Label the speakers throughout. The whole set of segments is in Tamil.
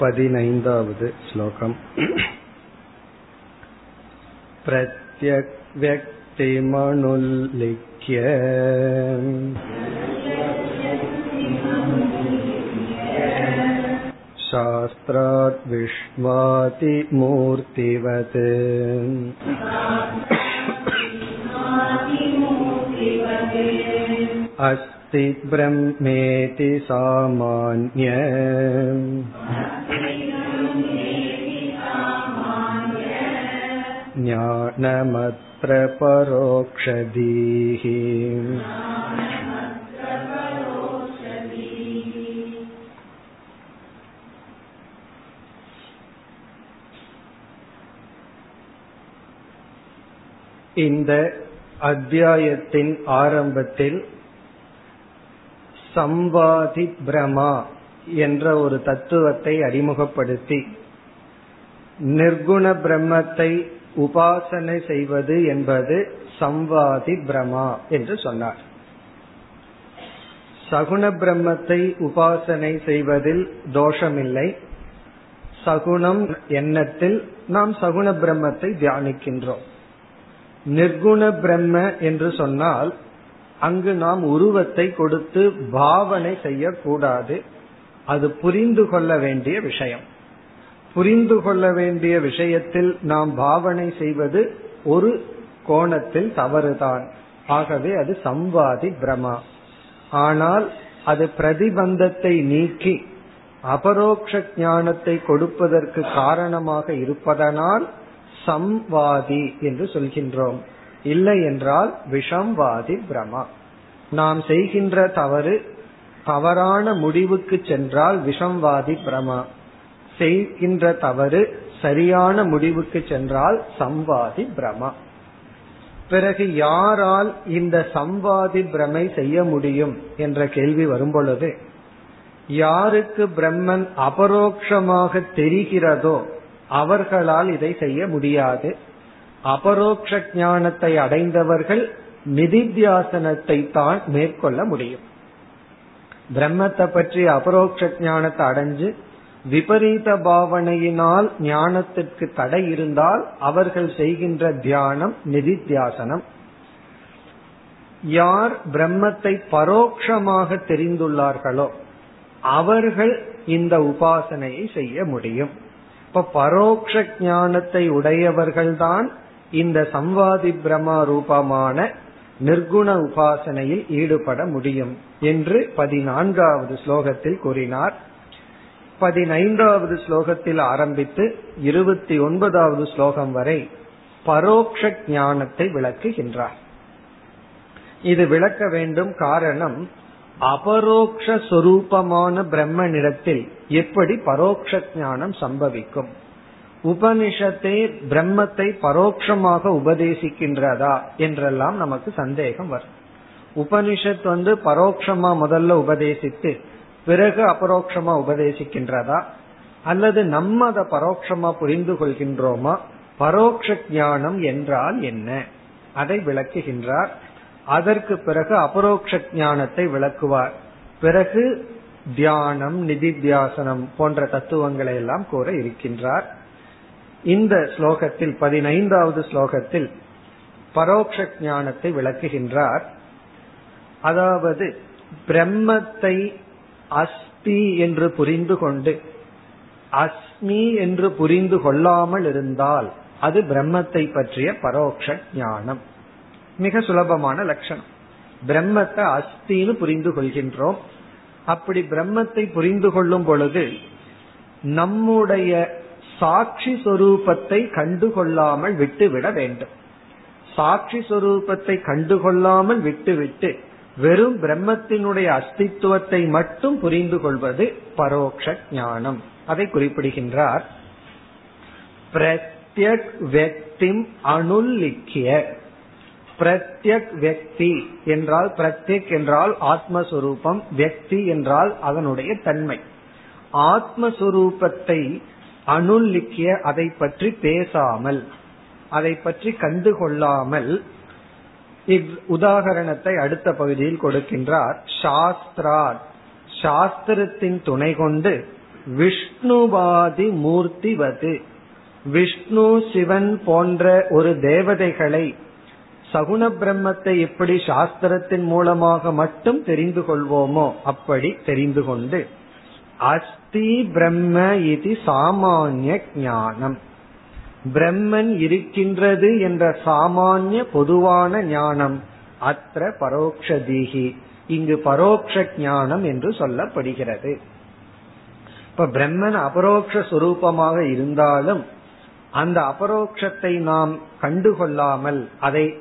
Speaker 1: पदिनैन्दावद् श्लोकम् प्रत्यग्व्यक्तिमनुल्लिख्य शास्त्रात् विश्वातिमूर्तिवत् अस्ति ब्रह्मेति सामान्य ज्ञानमत्र परोक्षधीः இந்த அத்தியாயத்தின் ஆரம்பத்தில் சம்வாதி பிரமா என்ற ஒரு தத்துவத்தை அறிமுகப்படுத்தி நிர்குண பிரம்மத்தை உபாசனை செய்வது என்பது சம்வாதி பிரமா என்று சொன்னார். சகுண பிரம்மத்தை உபாசனை செய்வதில் தோஷமில்லை. சகுணம் எண்ணத்தில் நாம் சகுண பிரம்மத்தை தியானிக்கின்றோம். நிர்குண பிரம்ம என்று சொன்னால் அங்கு நாம் உருவத்தை கொடுத்து பாவனை செய்யக்கூடாது. அது புரிந்து கொள்ள வேண்டிய விஷயம். புரிந்து கொள்ள வேண்டிய விஷயத்தில் நாம் பாவனை செய்வது ஒரு கோணத்தில் தவறுதான். ஆகவே அது சம்வாதி பிரமா ஆனால் அது பிரதிபந்தத்தை நீக்கி அபரோக்ஷ ஞானத்தை கொடுப்பதற்கு காரணமாக இருப்பதனால் சம்வாதி என்று சொல்கின்றோம். இல்லை என்றால் விஷம்வாதி பிரமா. நாம் செய்கின்ற தவறு தவறான முடிவுக்கு சென்றால் விஷம்வாதி பிரமா. செய்கின்ற தவறு சரியான முடிவுக்கு சென்றால் சம்வாதி பிரமா. பிறகு யாரால் இந்த சம்வாதி பிரமை செய்ய முடியும் என்ற கேள்வி வரும்பொழுது யாருக்கு பிரம்மன் அபரோக்ஷமாக தெரிகிறதோ அவர்களால் இதை செய்ய முடியாது. அபரோக்ஷ ஞானத்தை அடைந்தவர்கள் நிதித்தியாசனத்தை தான் மேற்கொள்ள முடியும். பிரம்மத்தை பற்றி அபரோக்ஷ ஞானத்தை அடைஞ்சு விபரீத பாவனையினால் ஞானத்திற்கு தடை இருந்தால் அவர்கள் செய்கின்ற தியானம் நிதித்தியாசனம். யார் பிரம்மத்தை பரோட்சமாக தெரிந்துள்ளார்களோ அவர்கள் இந்த உபாசனையை செய்ய முடியும். இப்ப பரோக்ஷ ஞானத்தை உடையவர்கள்தான் இந்த சம்வாதி பிரமா ரூபமான நிர்குண உபாசனையில் ஈடுபட முடியும் என்று பதினான்காவது ஸ்லோகத்தில் கூறினார். பதினைந்தாவது ஸ்லோகத்தில் ஆரம்பித்து இருபத்தி ஒன்பதாவது ஸ்லோகம் வரை பரோக்ஷ ஞானத்தை விளக்குகின்றார். இது விளக்க வேண்டும் காரணம் அபரோக்ஷ சொரூபமான பிரம்மனிடத்தில் எப்படி பரோக்ஷ ஞானம் சம்பவிக்கும். உபனிஷத்தை பிரம்மத்தை பரோட்சமாக உபதேசிக்கின்றதா என்றெல்லாம் நமக்கு சந்தேகம் வரும். உபனிஷத் வந்து பரோட்சமா முதல்ல உபதேசித்து பிறகு அபரோக்ஷமா உபதேசிக்கின்றதா? அல்லது நம்ம அதை பரோட்சமா புரிந்து கொள்கின்றோமா? பரோக்ஷ ஞானம் என்றால் என்ன? அதை விளக்குகின்றார். அதற்கு பிறகு அபரோக்ஷ ஞானத்தை விளக்குவார். பிறகு தியானம் நிதித்தியாசனம் போன்ற தத்துவங்களை எல்லாம் கூற இருக்கின்றார். இந்த ஸ்லோகத்தில் பதினைந்தாவது ஸ்லோகத்தில் பரோக்ஷ ஞானத்தை விளக்குகின்றார். அதாவது பிரம்மத்தை அஸ்தி என்று புரிந்து கொண்டு அஸ்மி என்று புரிந்து கொள்ளாமல் இருந்தால் அது பிரம்மத்தை பற்றிய பரோக்ஷ ஞானம். மிக சுலபமான லட்சணம். பிரம்மத்தை அஸ்தின்னு புரிந்து கொள்கின்றோம். அப்படி பிரம்மத்தை புரிந்து கொள்ளும் பொழுது நம்முடைய சாட்சி சொரூபத்தை கண்டுகொள்ளாமல் விட்டுவிட வேண்டும். சாட்சி சொரூபத்தை கண்டுகொள்ளாமல் விட்டுவிட்டு வெறும் பிரம்மத்தினுடைய அஸ்தித்துவத்தை மட்டும் புரிந்து கொள்வது பரோக்ஷ ஞானம். அதை குறிப்பிடுகின்றார். பிரத்யக் வெக்திம் அனுல்லிக்கிய பிரத்யக் வெக்தி என்றால் பிரத்யக் என்றால் ஆத்மஸ்வரூபம் வெக்தி என்றால் அதனுடைய தன்மை. ஆத்மஸ்வரூபத்தை அனுல்லிக்கிய அதை பற்றி பேசாமல் அதை பற்றி கண்டுகொள்ளாமல் உதாகரணத்தை அடுத்த பகுதியில் கொடுக்கின்றார். சாஸ்திரா சாஸ்திரத்தின் துணை கொண்டு விஷ்ணுவாதி மூர்த்திவது. விஷ்ணு சிவன் போன்ற ஒரு தேவதைகளை சகுண பிரம்மத்தை எப்படி சாஸ்திரத்தின் மூலமாக மட்டும் தெரிந்து கொள்வோமோ அப்படி தெரிந்து கொண்டு அஸ்தி பிரம்ம இது சாமானிய ஞானம். பிரம்மன் இருக்கின்றது என்ற சாமானிய பொதுவான ஞானம். அத்த பரோக்ஷதீகி இங்கு பரோக்ஷ ஞானம் என்று சொல்லப்படுகிறது. இப்ப பிரம்மன் அபரோக்ஷரூபமாக இருந்தாலும் அந்த அபரோக்ஷத்தை நாம் கண்டுகொள்ளாமல் அதை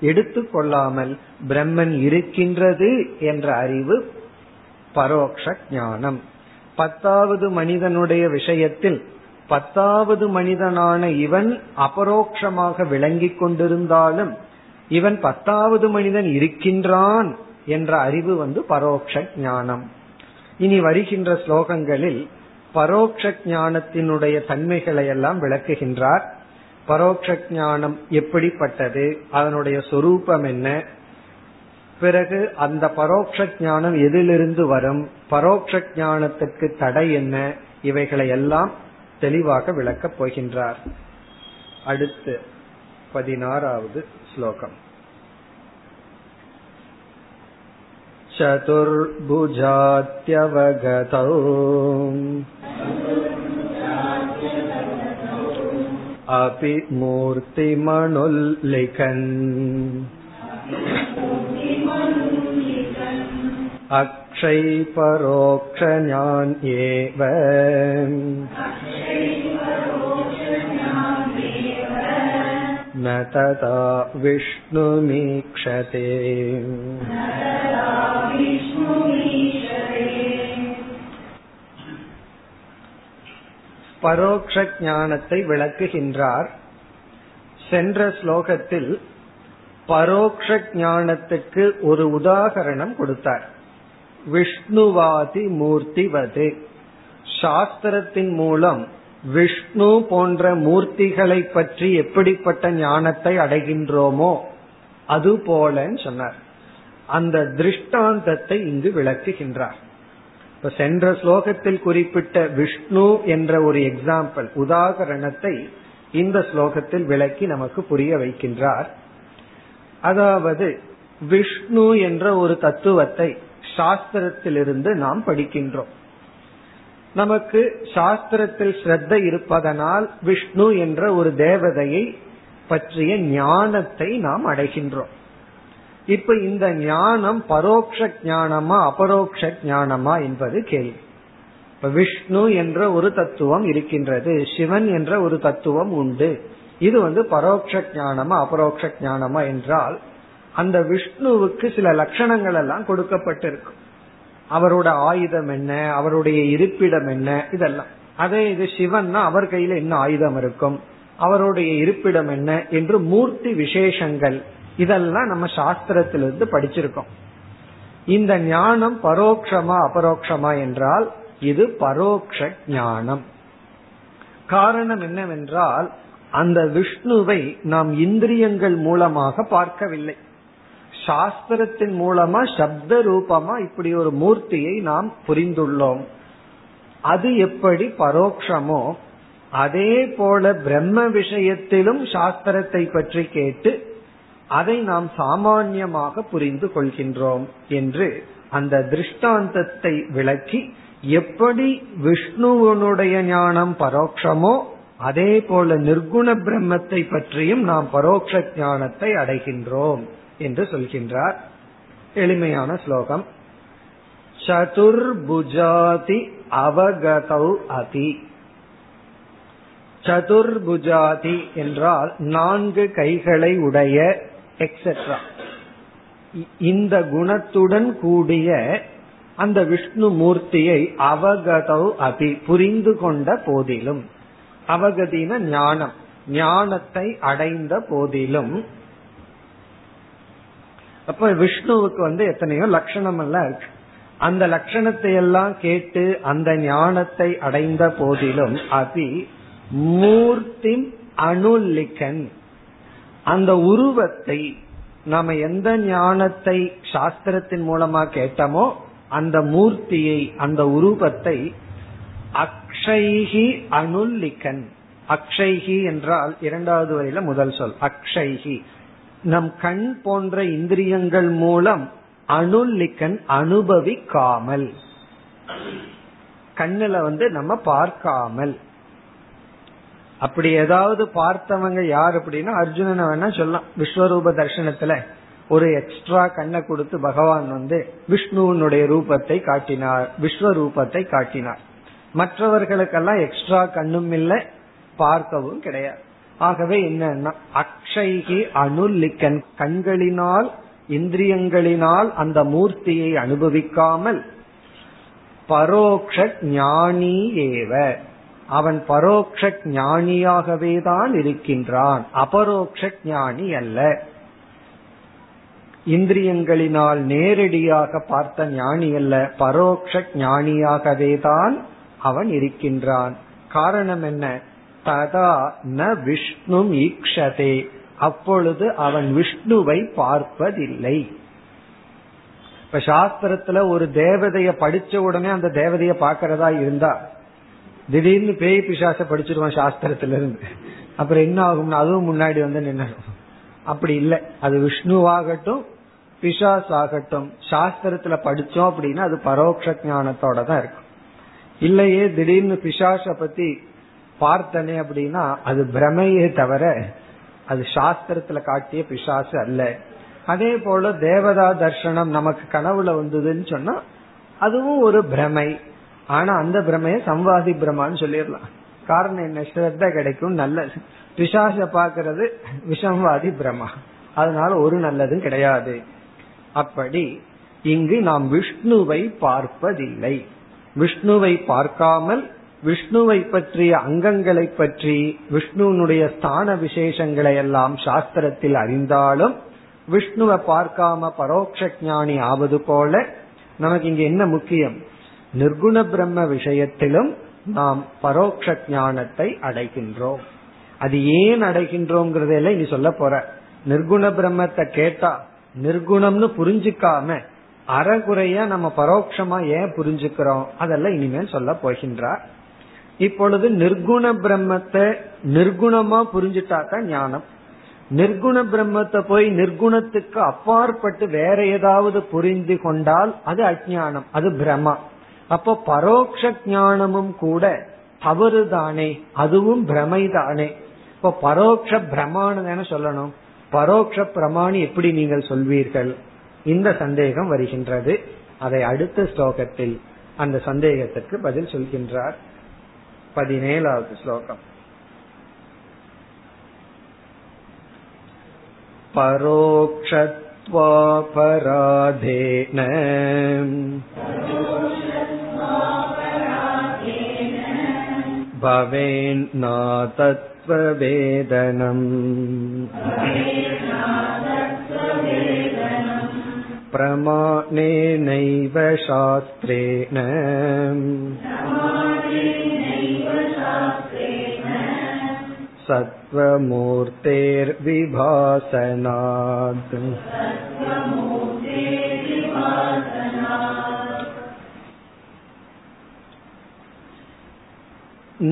Speaker 1: எடுத்துக்கொள்ளாமல் பிரம்மன் இருக்கின்றது என்ற அறிவு பரோக்ஷ ஞானம். பத்தாவது மனிதனுடைய விஷயத்தில் பத்தாவது மனிதனான இவன் அபரோக்ஷமாக விளங்கிக் கொண்டிருந்தாலும் இவன் பத்தாவது மனிதன் இருக்கின்றான் என்ற அறிவு வந்து பரோக்ஷ ஞானம். இனி வருகின்ற ஸ்லோகங்களில் பரோக்ஷ ஞானத்தினுடைய தன்மைகளை எல்லாம் விளக்குகின்றார். பரோக்ஷ ஞானம் எப்படிப்பட்டது? அதனுடைய சொரூபம் என்ன? பிறகு அந்த பரோக்ஷ ஞானம் எதிலிருந்து வரும் பரோக்ஷ ஞானத்திற்கு தடை என்ன இவைகளை எல்லாம் தெளிவாக விளக்கப் போகின்றார் அடுத்து பதினாறாவது ஸ்லோகம் चतुर्भुजात्यवगतौ अपि मूर्तिमनुल्लिखन् अक्षैपरोक्षज्ञान्येव न तथा विष्णुमीक्षते பரோக்ஷ ஞானத்தை விளக்குகின்றார் சென்ற ஸ்லோகத்தில் பரோக்ஷ ஞானத்துக்கு ஒரு உதாகரணம் கொடுத்தார் விஷ்ணுவாதி மூர்த்திவது. சாஸ்திரத்தின் மூலம் விஷ்ணு போன்ற மூர்த்திகளை பற்றி எப்படிப்பட்ட ஞானத்தை அடைகின்றோமோ அது போலன்னு சொன்னார். அந்த திருஷ்டாந்தத்தை இங்கு விளக்குகின்றார். இப்ப சென்ற ஸ்லோகத்தில் குறிப்பிட்ட விஷ்ணு என்ற ஒரு எக்ஸாம்பிள் உதாகரணத்தை இந்த ஸ்லோகத்தில் விளக்கி நமக்கு புரிய வைக்கின்றார். அதாவது விஷ்ணு என்ற ஒரு தத்துவத்தை சாஸ்திரத்திலிருந்து நாம் படிக்கின்றோம். நமக்கு சாஸ்திரத்தில் ஸ்ரத்த இருப்பதனால் விஷ்ணு என்ற ஒரு தேவதையை பற்றிய ஞானத்தை நாம் அடைகின்றோம். இப்ப இந்த ஞானம் பரோக்ஷ ஞானமா அபரோக்ஷ ஞானமா என்பது கேள்வி. இப்ப விஷ்ணு என்ற ஒரு தத்துவம் இருக்கின்றது சிவன் என்ற ஒரு தத்துவம் உண்டு. இது வந்து பரோட்ச ஞானமா அபரோக்ஷ ஞானமா என்றால் அந்த விஷ்ணுவுக்கு சில லட்சணங்கள் எல்லாம் கொடுக்கப்பட்டிருக்கும். அவரோட ஆயுதம் என்ன அவருடைய இருப்பிடம் என்ன இதெல்லாம். அதே இது சிவன்னா அவர் கையில என்ன ஆயுதம் இருக்கும் அவருடைய இருப்பிடம் என்ன என்று மூர்த்தி விசேஷங்கள் இதெல்லாம் நம்ம சாஸ்திரத்திலிருந்து படிச்சிருக்கோம். இந்த ஞானம் பரோக்ஷமா அபரோக்ஷமா என்றால் இது பரோக்ஷ ஞானம். காரணம் என்னவென்றால் அந்த விஷ்ணுவை நாம் இந்திரியங்கள் மூலமாக பார்க்கவில்லை. சாஸ்திரத்தின் மூலமா சப்த ரூபமா இப்படி ஒரு மூர்த்தியை நாம் புரிந்துள்ளோம். அது எப்படி பரோக்ஷமோ அதே போல பிரம்ம விஷயத்திலும் சாஸ்திரத்தை பற்றி கேட்டு அதை நாம் சாமான்யமாக புரிந்து கொள்கின்றோம் என்று அந்த திருஷ்டாந்தத்தை விளக்கி எப்படி விஷ்ணுவனுடைய ஞானம் பரோட்சமோ அதே போல நிர்குண பிரம்மத்தை பற்றியும் நாம் பரோட்ச ஞானத்தை அடைகின்றோம். என்று சொல்கின்றார். எளிமையான ஸ்லோகம். சதுர்புஜாதி அவகதௌ அதி. சதுர்புஜாதி என்றால் நான்கு கைகளை உடைய எக்ஸெட்ரா இந்த குணத்துடன் கூடிய அந்த விஷ்ணு மூர்த்தியை அவகதௌ அபி புரிந்து கொண்ட போதிலும். அவகதின ஞானம் ஞானத்தை அடைந்த போதிலும் அப்ப விஷ்ணுவுக்கு வந்து எத்தனையோ லட்சணம் எல்லாம் இருக்கு. அந்த லட்சணத்தை எல்லாம் கேட்டு அந்த ஞானத்தை அடைந்த போதிலும் அபி மூர்த்தி அணுலிக்கன் அந்த உருவத்தை நாம எந்த ஞானத்தை சாஸ்திரத்தின் மூலமா கேட்டோமோ அந்த மூர்த்தியை அந்த உருவத்தை அக்ஷைகி அணுல்லிக்கன் அக்ஷைகி என்றால் இரண்டாவது வரையில முதல் சொல். அக்ஷைகி நம் கண் போன்ற இந்திரியங்கள் மூலம் அனுல்லிக்கன் அனுபவிக்காமல். கண்ணுல வந்து நம்ம பார்க்காமல். அப்படி ஏதாவது பார்த்தவங்க யார் அப்படின்னா அர்ஜுனனை வேணா சொல்லலாம். விஸ்வரூப தர்சனத்துல ஒரு எக்ஸ்ட்ரா கண்ணை கொடுத்து பகவான் வந்து விஷ்ணுவனுடைய ரூபத்தை காட்டினார் விஸ்வரூபத்தை காட்டினார். மற்றவர்களுக்கெல்லாம் எக்ஸ்ட்ரா கண்ணும் இல்லை பார்க்கவும் கிடையாது. ஆகவே என்னன்னா அக்ஷைகி அனுல்லிக்கன் கண்களினால் இந்திரியங்களினால் அந்த மூர்த்தியை அனுபவிக்காமல் பரோக்ஷ ஞானி ஏவ. அவன் பரோக்ஷ ஞானியாகவே தான் இருக்கின்றான். அபரோக்ஷ ஞானி அல்ல. இந்திரியங்களினால் நேரடியாக பார்த்த ஞானி அல்ல. பரோக்ஷ ஞானியாகவே தான் அவன் இருக்கின்றான். காரணம் என்ன? ததா ந விஷ்ணு ஈக்ஷதே அப்பொழுது அவன் விஷ்ணுவை பார்ப்பதில்லை. இப்ப சாஸ்திரத்துல ஒரு தேவதைய படிச்ச உடனே அந்த தேவதைய பாக்கிறதா இருந்தா திடீர்னு பேய் பிசாச படிச்சிருவான் சாஸ்திரத்துல இருந்து அப்புறம் என்ன ஆகும்னு அதுவும் முன்னாடி வந்து நின்று அப்படி இல்லை. அது விஷ்ணுவாகட்டும் பிசாஸ் ஆகட்டும் சாஸ்திரத்துல படிச்சோம் அப்படின்னா அது பரோட்ச ஞானத்தோட தான் இருக்கும். இல்லையே திடீர்னு பிசாச பத்தி பார்த்தனே அப்படின்னா அது பிரமையே தவிர அது சாஸ்திரத்துல காட்டிய பிசாசு அல்ல. அதே போல தேவதா தர்சனம் நமக்கு கனவுல வந்ததுன்னு சொன்னா அதுவும் ஒரு பிரமை. ஆனா அந்த பிரமைய சம்வாதி பிரமான்னு சொல்லிடலாம். காரணம் என்ன? ஸ்ரத்த கிடைக்கும் நல்ல பிசாச பாக்குறது விஷம்வாதி பிரமா அதனால ஒரு நல்லதும் கிடையாது. அப்படி இங்கு நாம் விஷ்ணுவை பார்ப்பதில்லை. விஷ்ணுவை பார்க்காமல் விஷ்ணுவை பற்றிய அங்கங்களை பற்றி விஷ்ணுனுடைய ஸ்தான விசேஷங்களை எல்லாம் சாஸ்திரத்தில் அறிந்தாலும் விஷ்ணுவை பார்க்காம பரோட்ச ஞானி ஆவது போல நமக்கு இங்க என்ன முக்கியம்? நிர்குண பிரம்ம விஷயத்திலும் நாம் பரோட்ச ஞானத்தை அடைகின்றோம். அது ஏன் அடைகின்றோங்கிறதெல்லாம் இனி சொல்ல போற. நிர்குண பிரம்மத்தை கேட்டா நிர்குணம்னு புரிஞ்சுக்காம அறகுறையா நம்ம பரோட்சமா ஏன் புரிஞ்சுக்கிறோம்? அதெல்லாம் இனிமேல் சொல்ல போகின்றார். இப்பொழுது நிர்குண பிரம்மத்தை நிர்குணமா புரிஞ்சுட்டா தான் ஞானம். நிர்குண பிரம்மத்தை போய் நிர்குணத்துக்கு அப்பாற்பட்டு வேற ஏதாவது புரிந்து கொண்டால் அது அஜானம் அது பிரமா அப்போ பரோக்ஷ ஞானமும் கூட தவறு தானே அதுவும் பிரமை தானே இப்போ பரோக்ஷ பிரமாணம் சொல்லணும். பரோக்ஷ பிரமாணி எப்படி நீங்கள் சொல்வீர்கள்? இந்த சந்தேகம் வருகின்றது. அதை அடுத்த ஸ்லோகத்தில் அந்த சந்தேகத்திற்கு பதில் சொல்கின்றார். பதினேழாவது ஸ்லோகம் परोक्षत्वापराधेन भवेन्नातत्त्ववेदनम् प्रमाणेनैव शास्त्रेण सत्त्वमूर्तेर्विभासनात्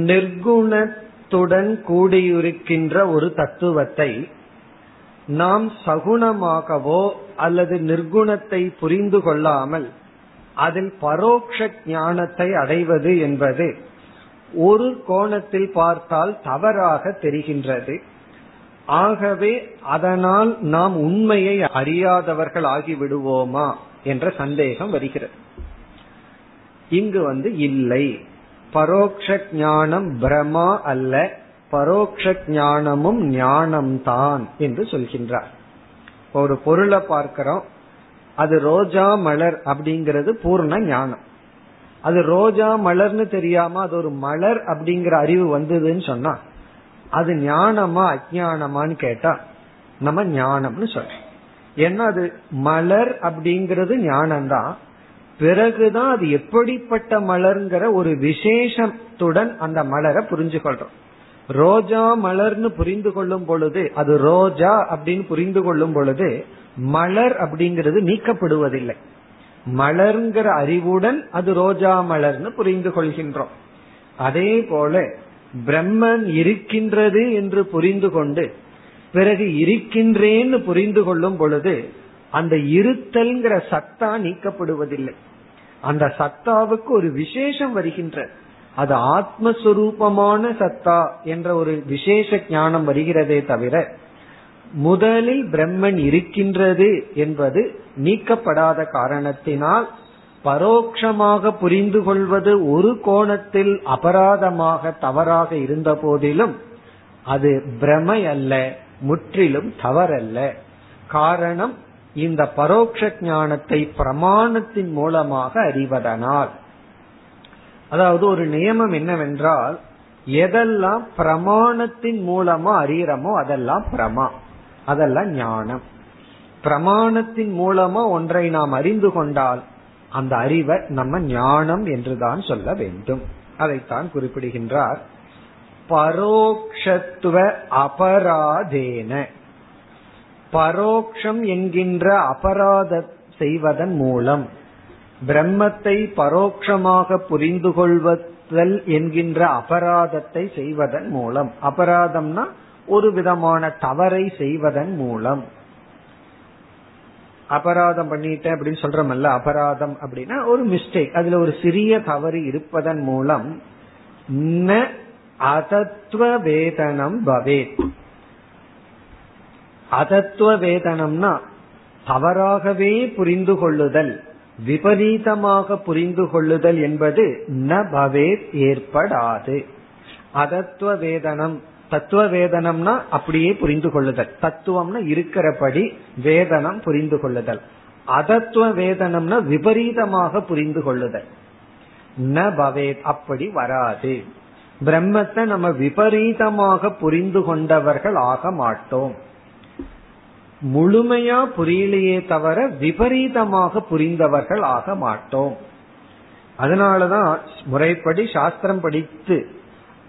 Speaker 1: நிர்குணத்துடன் கூடியிருக்கின்ற ஒரு தத்துவத்தை நாம் சகுணமாகவோ அல்லது நிர்குணத்தை புரிந்து கொள்ளாமல் அதில் பரோக்ஷ ஞானத்தை அடைவது என்பது ஒரு கோணத்தில் பார்த்தால் தவறாக தெரிகின்றது. ஆகவே அதனால் நாம் உண்மையை அறியாதவர்கள் ஆகிவிடுவோமா என்ற சந்தேகம் வருகிறது. இங்கு வந்து இல்லை. பரோக்ஷ ஞானம் பிரமா அல்ல. பரோக்ஷ ஞானமும் ஞானம்தான் என்று சொல்கின்றார். ஒரு பொருளை பார்க்கிறோம். அது ரோஜா மலர் அப்படிங்கிறது பூர்ண ஞானம். அது ரோஜா மலர்னு தெரியாம அது ஒரு மலர் அப்படிங்கிற அறிவு வந்ததுன்னு சொன்னா அது ஞானமா அஜானமான்னு கேட்டா நம்ம ஞானம்னு சொல்றோம். ஏன்னா அது மலர் அப்படிங்கிறது ஞானம்தான். பிறகுதான் அது எப்படிப்பட்ட மலர்ங்கிற ஒரு விசேஷத்துடன் அந்த மலரை புரிஞ்சு கொள்றோம் ரோஜா மலர்னு புரிந்து கொள்ளும் பொழுது அது ரோஜா அப்படின்னு புரிந்து கொள்ளும் பொழுது மலர் அப்படிங்கிறது நீக்கப்படுவதில்லை. மலர்ங்கிற அறிவுடன் அது ரோஜா மலர்னு புரிந்து கொள்கின்றோம். அதே போல பிரம்மன் இருக்கின்றது என்று புரிந்து கொண்டு பிறகு இருக்கின்றேன்னு புரிந்து கொள்ளும் பொழுது அந்த இருத்தல்ங்கிற சத்தா நீக்கப்படுவதில்லை. அந்த சத்தாவுக்கு ஒரு விசேஷம் வருகின்ற அது ஆத்மஸ்வரூபமான சத்தா என்ற ஒரு விசேஷ ஞானம் வருகிறதே தவிர முதலில் பிரம்மன் இருக்கின்றது என்பது நீக்கப்படாத காரணத்தினால் பரோட்சமாக புரிந்து கொள்வது ஒரு கோணத்தில் அபராதமாக தவறாக இருந்த போதிலும் அது பிரமை அல்ல முற்றிலும் தவறல்ல. காரணம் இந்த பரோட்ச ஞானத்தை பிரமாணத்தின் மூலமாக அறிவதனால். அதாவது ஒரு நியமம் என்னவென்றால் எதெல்லாம் பிரமாணத்தின் மூலமா அறியறமோ அதெல்லாம் பிரமா. அதெல்லாம் ஞானம். பிரமாணத்தின் மூலமா ஒன்றை நாம் அறிந்து கொண்டால் அந்த அறிவை நம்ம ஞானம் என்றுதான் சொல்ல வேண்டும். அதைத்தான் குறிப்பிடுகின்றார். பரோக்ஷத்துவ அபராதேன. பரோக்ஷம் என்கின்ற அபராத செய்வதன் மூலம் பிரம்மத்தை பரோட்சமாக புரிந்து கொள்வதல் என்கின்ற அபராதத்தை செய்வதன் மூலம். அபராதம்னா ஒரு விதமான தவறை செய்வதன் மூலம். அபராதம் பண்ணிட்டேன் அப்படின்னு சொல்றமல்ல அபராதம் அப்படின்னா ஒரு மிஸ்டேக் அதுல ஒரு சிறிய தவறு இருப்பதன் மூலம் ந அதத்துவ வேதனம் பவேத். அதத்துவ வேதனம்னா தவறாகவே புரிந்து கொள்ளுதல் விபரீதமாக புரிந்து கொள்ளுதல் என்பது ந பவேத் ஏற்படாது. அதத்துவ வேதனம் தத்துவ வேதனம்னா அப்படியே புரிந்து கொள்ளுதல் தத்துவம்னா இருக்கிறபடி வேதனம் புரிந்து கொள்ளுதல் அதத்துவ வேதனம்னா விபரீதமாக புரிந்து கொள்ளுதல் ந பவேத் அப்படி வராது. பிரம்மத்தை நம்ம விபரீதமாக புரிந்து கொண்டவர்கள் ஆக மாட்டோம். முழுமையா புரியலையே தவிர விபரீதமாக புரிந்தவர்கள் ஆக மாட்டோம். அதனாலதான் முறைப்படி சாஸ்திரம் படித்து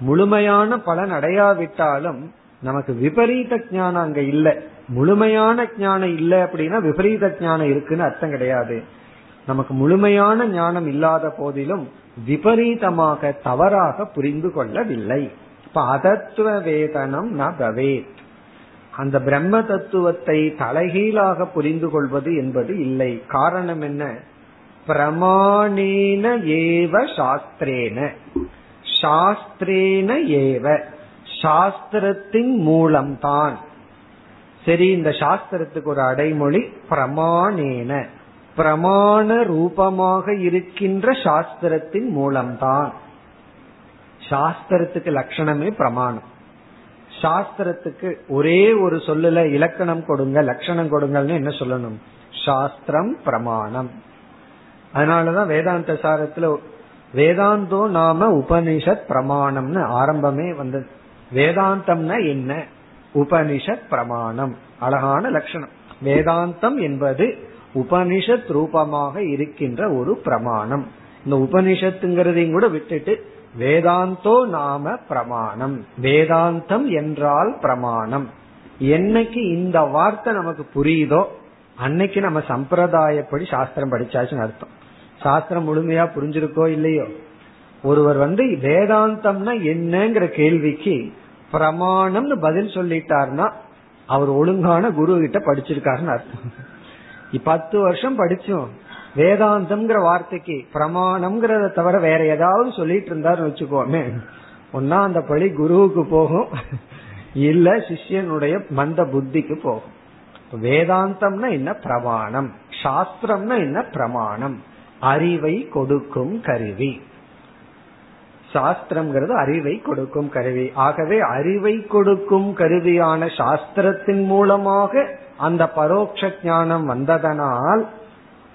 Speaker 1: முழுமையான பலன் அடையாவிட்டாலும் நமக்கு விபரீத ஞானம் அங்க இல்ல. முழுமையான ஞானம் இல்ல அப்படின்னா விபரீத ஞானம் இருக்குன்னு அர்த்தம் கிடையாது. நமக்கு முழுமையான ஞானம் இல்லாத போதிலும் விபரீதமாக தவறாக புரிந்து கொள்ளவில்லை. இப்ப அதத்துவ வேதனம் ந பவேத். அந்த பிரம்ம தத்துவத்தை தலைகீழாக புரிந்து கொள்வது என்பது இல்லை. காரணம் என்ன? பிரமாணேன ஏவ சாஸ்திரேன. சாஸ்திரேன ஏவ. சாஸ்திரத்தின் மூலம்தான். சரி இந்த சாஸ்திரத்துக்கு ஒரு அடைமொழி பிரமாணேன. பிரமாண ரூபமாக இருக்கின்ற சாஸ்திரத்தின் மூலம்தான். சாஸ்திரத்துக்கு லட்சணமே பிரமாணம். சாஸ்திரத்துக்கு ஒரே ஒரு சொல்லுல இலக்கணம் கொடுங்க லட்சணம் கொடுங்கன்னு என்ன சொல்லணும்? சாஸ்திரம் பிரமாணம். அதனாலதான் வேதாந்த சாரத்துல வேதாந்தோ நாம உபனிஷத் பிரமாணம்னு ஆரம்பமே வந்தது. வேதாந்தம்னா என்ன? உபனிஷத் பிரமாணம். அழகான லட்சணம். வேதாந்தம் என்பது உபனிஷத் ரூபமாக இருக்கின்ற ஒரு பிரமாணம். இந்த உபனிஷத்துங்கிறதையும் கூட விட்டுட்டு வேதாந்தோ நாம பிரமாணம். வேதாந்தம் என்றால் பிரமாணம். என்னைக்கு இந்த வார்த்தை நமக்கு புரியுதோ அன்னைக்கு நம்ம சம்பிரதாயப்படி சாஸ்திரம் படிச்சாச்சுன்னு அர்த்தம். சாஸ்திரம் முழுமையா புரிஞ்சிருக்கோ இல்லையோ? ஒருவர் வந்து வேதாந்தம்னா என்னங்கிற கேள்விக்கு பிரமாணம்னு பதில் சொல்லிட்டார்னா அவர் ஒழுங்கான குரு கிட்ட படிச்சிருக்காருன்னு அர்த்தம். பத்து வருஷம் படிச்சோம். வேதாந்தம்ங்கிற வார்த்தைக்கு பிரமாணம்ங்கிறத தவிர வேற ஏதாவது சொல்லிட்டு இருந்தாருன்னு வச்சுக்கோமே. ஒன்னா அந்த பழி குருவுக்கு போகும். இல்ல சிஷ்யனுடைய மந்த புத்திக்கு போகும். வேதாந்தம்னா என்ன பிரமாணம்? சாஸ்திரம்னா என்ன பிரமாணம்? அறிவை கொடுக்கும் கருவி. சாஸ்திரம்ங்கிறது அறிவை கொடுக்கும் கருவி. ஆகவே அறிவை கொடுக்கும் கருவியான சாஸ்திரத்தின் மூலமாக அந்த பரோட்ச ஞானம் வந்ததனால்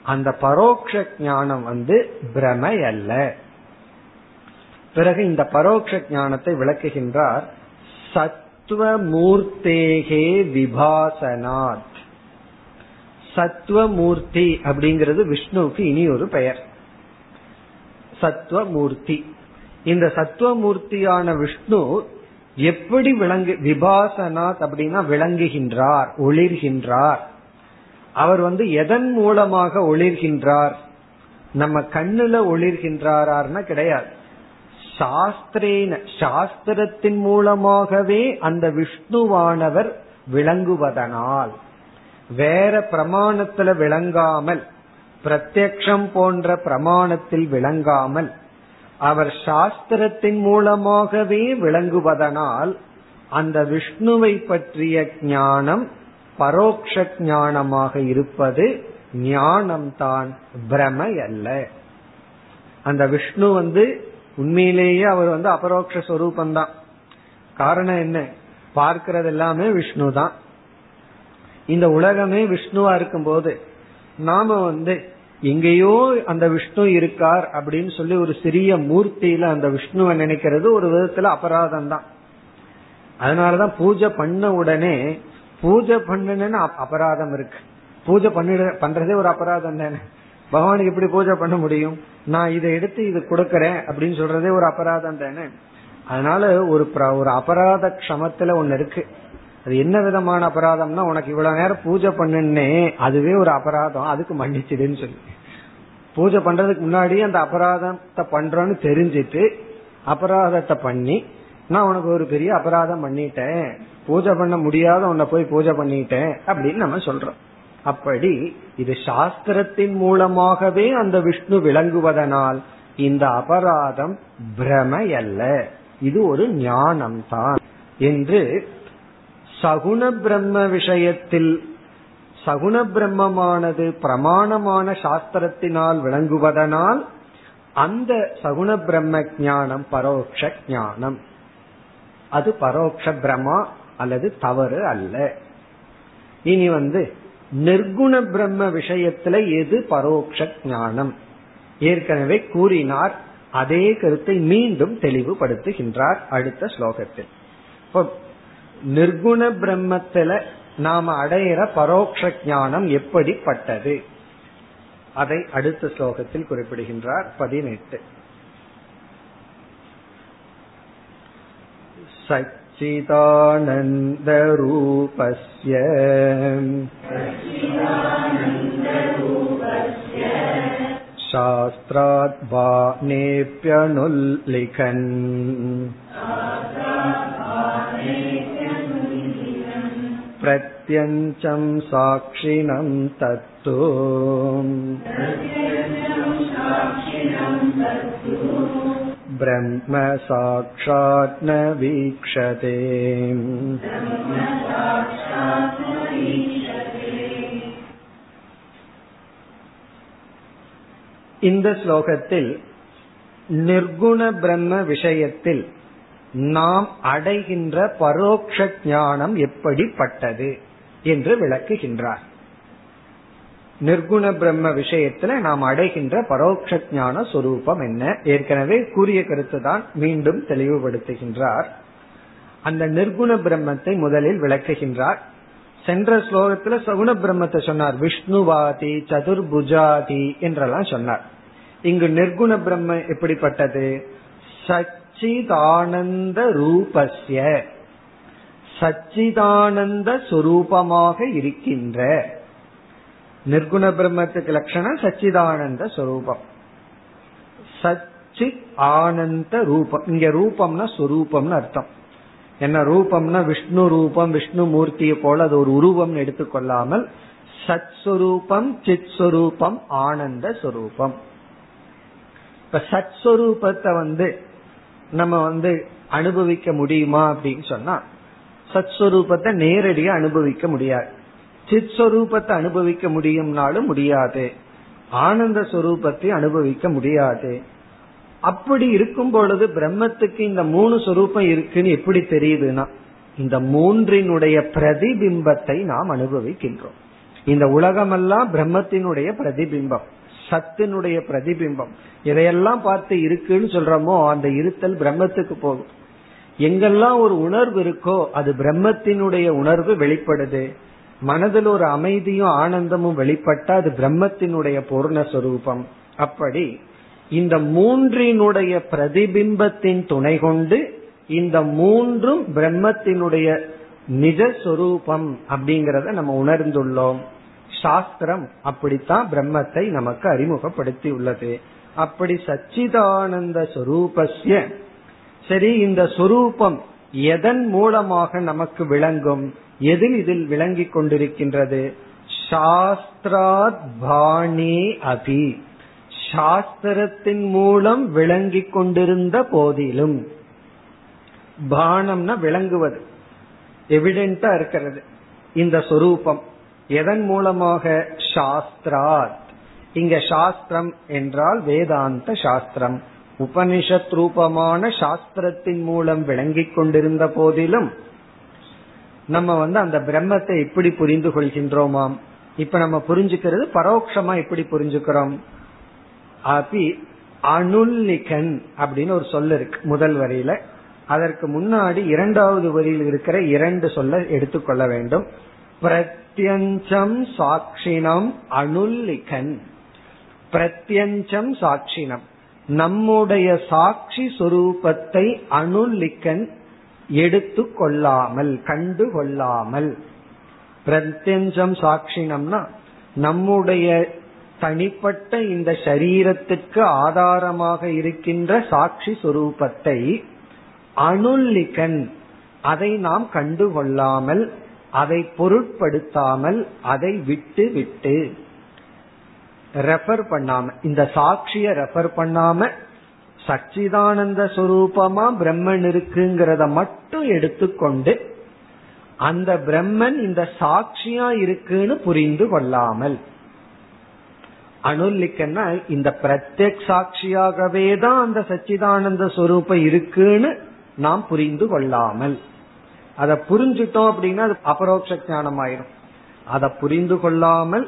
Speaker 1: அந்த பரோட்ச ஞானம் வந்து பிரமை அல்ல பிறகு இந்த பரோட்ச ஞானத்தை விளக்குகின்றார் சத்துவமூர்த்தேகே விபாசனாத். சத்வமூர்த்தி அப்படிங்கிறது விஷ்ணுவுக்கு இனி ஒரு பெயர். சத்வமூர்த்தி. இந்த சத்துவமூர்த்தியான விஷ்ணு எப்படி விளங்கு விபாசனாத் அப்படின்னா விளங்குகின்றார் ஒளிர்கின்றார். அவர் வந்து எதன் மூலமாக ஒளிர்கின்றார்? நம்ம கண்ணுல ஒளிர்கின்றார்னா கிடையாது. சாஸ்திரேன சாஸ்திரத்தின் மூலமாகவே அந்த விஷ்ணுவானவர் விளங்குவதனால். வேற பிரமாணத்துல விளங்காமல் பிரத்யக்ஷம் போன்ற பிரமாணத்தில் விளங்காமல் அவர் சாஸ்திரத்தின் மூலமாகவே விளங்குவதனால் அந்த விஷ்ணுவை பற்றிய ஞானம் பரோக்ஷ ஞானமாக இருப்பது ஞானம்தான் பிரமை அல்ல அந்த விஷ்ணு வந்து உண்மையிலேயே அவர் வந்து அபரோக்ஷ காரணம் என்ன? பார்க்கிறது எல்லாமே விஷ்ணு தான் இந்த உலகமே விஷ்ணுவா இருக்கும் போது நாம வந்து எங்கேயோ அந்த விஷ்ணு இருக்கார் அப்படின்னு சொல்லி ஒரு சிறிய மூர்த்தியில அந்த விஷ்ணுவை நினைக்கிறது ஒரு விதத்துல அபராதம் தான் அதனாலதான் பூஜை பண்ண உடனே பூஜை பண்ணணும்னு அபராதம் இருக்கு. பூஜை பண்ணிட பண்றதே ஒரு அபராதம் தானே. பகவானுக்கு எப்படி பூஜை பண்ண முடியும்? நான் இதை எடுத்து இது கொடுக்கறேன் அப்படின்னு சொல்றதே ஒரு அபராதம் தானே. அதனால ஒரு ஒரு அபராத க்ஷமத்துல ஒன்னு இருக்கு. அது என்ன விதமான அபராதம்னா உனக்கு இவ்வளவு நேரம் பூஜை பண்ணுன்னே அதுவே ஒரு அபராதம். அதுக்கு மன்னிச்சிடுன்னு சொல்லி. பூஜை பண்றதுக்கு முன்னாடி அந்த அபராதத்தை பண்றோன்னு தெரிஞ்சிட்டு அபராதத்தை பண்ணி நான் உனக்கு ஒரு பெரிய அபராதம் பண்ணிட்டேன். பூஜை பண்ண முடியாத உன்னை போய் பூஜை பண்ணிட்டேன் அப்படின்னு நம்ம சொல்றோம். அப்படி இது சாஸ்திரத்தின் மூலமாகவே அந்த விஷ்ணு விளங்குவதனால் இந்த அபராதம் பிரம அல்ல. இது ஒரு ஞானம் தான் என்று சகுண பிரம்ம விஷயத்தில் சகுண பிரம்மமானது பிரமாணமான சாஸ்திரத்தினால் விளங்குவதனால் அந்த சகுண பிரம்ம ஞானம் பரோட்ச ஞானம். அது பரோட்ச பிரமா அல்லது தவறு அல்ல. இனி வந்து நிர்குண பிரம்ம விஷயத்துல எது பரோட்ச ஞானம்? ஏற்கனவே கூறினார் அதே கருத்தை மீண்டும் தெளிவுபடுத்துகின்றார் அடுத்த ஸ்லோகத்தில். நிர்குண பிரம்மத்துல நாம அடையிற பரோட்ச ஞானம் எப்படிப்பட்டது அதை அடுத்த ஸ்லோகத்தில் குறிப்பிடுகின்றார் பதினெட்டு सच्चिदानन्दरूपस्य शास्त्रात् बाणेऽप्यनुल्लिखन् प्रत्यञ्चं साक्षिणं तत्तु ब्रह्म साक्षात् न वीक्षते இந்த ஸ்லோகத்தில் நிர்குண பிரம்ம விஷயத்தில் நாம் அடைகின்ற பரோக்ஷ ஞானம் எப்படிப்பட்டது என்று விளக்குகின்றார். நிர்குண பிரம்ம விஷயத்துல நாம் அடைகின்ற பரோட்ச ஞான சொரூபம் என்ன? ஏற்கனவே கூறிய கருத்து தான் மீண்டும் தெளிவுபடுத்துகின்றார். அந்த நிர்குண பிரம்மத்தை முதலில் விளக்குகின்றார். சென்ற ஸ்லோகத்துல சகுண பிரம்மத்தை சொன்னார். விஷ்ணுவாதி சதுர்புஜாதி என்றெல்லாம் சொன்னார். இங்கு நிர்குண பிரம்ம எப்படிப்பட்டது? சச்சிதானந்த ரூபஸ்ய. சச்சிதானந்த சுரூபமாக இருக்கின்ற. நிர்குண பிரம்மத்துக்கு லட்சணம் சச்சிதானந்த சுரூபம். சச்சித் ஆனந்த ரூபம். இங்க ரூபம்னா சுரூபம்னு அர்த்தம். என்ன ரூபம்னா விஷ்ணு ரூபம் விஷ்ணு மூர்த்தியை போல அது ஒரு உருவம் எடுத்துக்கொள்ளாமல் சத் சுரூபம் சித் சுரூபம் ஆனந்த சுரூபம். இப்ப சத் சுரூபத்தை வந்து நம்ம வந்து அனுபவிக்க முடியுமா அப்படின்னு சொன்னா சத்ஸ்வரூபத்தை நேரடியாக நேரடியா அனுபவிக்க முடியாது. சித் சொரூபத்தை அனுபவிக்க முடியும்னாலும் முடியாது. ஆனந்த சுரூபத்தை அனுபவிக்க முடியாது. அப்படி இருக்கும் பொழுது பிரம்மத்துக்கு இந்த மூணு சொரூபம் இருக்குன்னு எப்படி தெரியுதுன்னா இந்த மூன்றினுடைய பிரதிபிம்பத்தை நாம் அனுபவிக்கின்றோம். இந்த உலகமெல்லாம் பிரம்மத்தினுடைய பிரதிபிம்பம். சத்தினுடைய பிரதிபிம்பம். எதையெல்லாம் பார்த்து இருக்குன்னு சொல்றோமோ அந்த இருத்தல் பிரம்மத்துக்கு போகும். எங்கெல்லாம் ஒரு உணர்வு இருக்கோ அது பிரம்மத்தினுடைய உணர்வு வெளிப்படுது. மனதில் ஒரு அமைதியும் ஆனந்தமும் வெளிப்பட்டா அது பிரம்மத்தினுடைய பூர்ணஸ்வரூபம் அப்படி இந்த மூன்றினுடைய பிரதிபிம்பத்தின் துணை கொண்டு இந்த மூன்றும் பிரம்மத்தினுடைய நிஜஸ்வரூபம் அப்படிங்கறத நம்ம உணர்ந்துள்ளோம். சாஸ்திரம் அப்படித்தான் பிரம்மத்தை நமக்கு அறிமுகப்படுத்தி உள்ளது அப்படி சச்சிதானந்த சொரூபஸ்ய சரி இந்த சொரூபம் எதன் மூலமாக நமக்கு விளங்கும்? எதில் இதில் விளங்கிக் கொண்டிருக்கின்றது? சாஸ்திராத் பாணி அபி. சாஸ்திரத்தின் மூலம் விளங்கிக் கொண்டிருந்த போதிலும் பானம்னா விளங்குவது. எவிடென்டா இருக்கிறது. இந்த சொரூபம். எதன் மூலமாக? சாஸ்திராத். இங்க சாஸ்திரம் என்றால் வேதாந்த சாஸ்திரம். உபனிஷத் ரூபமான சாஸ்திரத்தின் மூலம் விளங்கிக் கொண்டிருந்த போதிலும் நம்ம வந்து அந்த பிரம்மத்தை எப்படி புரிந்து கொள்கின்றோமாம். இப்ப நம்ம புரிஞ்சுக்கிறது பரோட்சமா எப்படி புரிஞ்சுக்கிறோம். அபி அனுல்லிகன் அப்படின்னு ஒரு சொல் இருக்கு முதல் வரியில. அதற்கு முன்னாடி இரண்டாவது வரியில் இருக்கிற இரண்டு சொல்ல எடுத்துக்கொள்ள வேண்டும். பிரத்யஞ்சம் சாட்சினம் அனுல்லிகன் பிரத்யஞ்சம் சாட்சினம் நம்முடைய சாட்சி சொரூபத்தை அனுல்லிக்கன் எடுத்து கொள்ளாமல் கண்டு கொள்ளாமல். பிரத்யஞ்சம் சாட்சினம்னா நம்முடைய தனிப்பட்ட இந்த சரீரத்துக்கு ஆதாரமாக இருக்கின்ற சாட்சி சொரூபத்தை அனுல்லிக்கன் அதை நாம் கண்டுகொள்ளாமல் அதை பொருட்படுத்தாமல் அதை விட்டு விட்டு ரெஃபர் பண்ணாம இந்த சாட்சிய ரெஃபர் பண்ணாம சச்சிதானந்த சுரூபமா பிரம்மன் இருக்குங்கிறத மட்டும் எடுத்துக்கொண்டு அந்த பிரம்மன் இந்த சாட்சியா இருக்குன்னு புரிந்து கொள்ளாமல் அனுல்லிக்கன்னா இந்த பிரத்யக் சாட்சியாகவே தான் அந்த சச்சிதானந்த சுரூபம் இருக்குன்னு நாம் புரிந்து கொள்ளாமல். அதை புரிஞ்சுட்டோம் அப்படின்னா அது அபரோக்ஷ ஞானம் ஆயிரும் அதை புரிந்து கொள்ளாமல்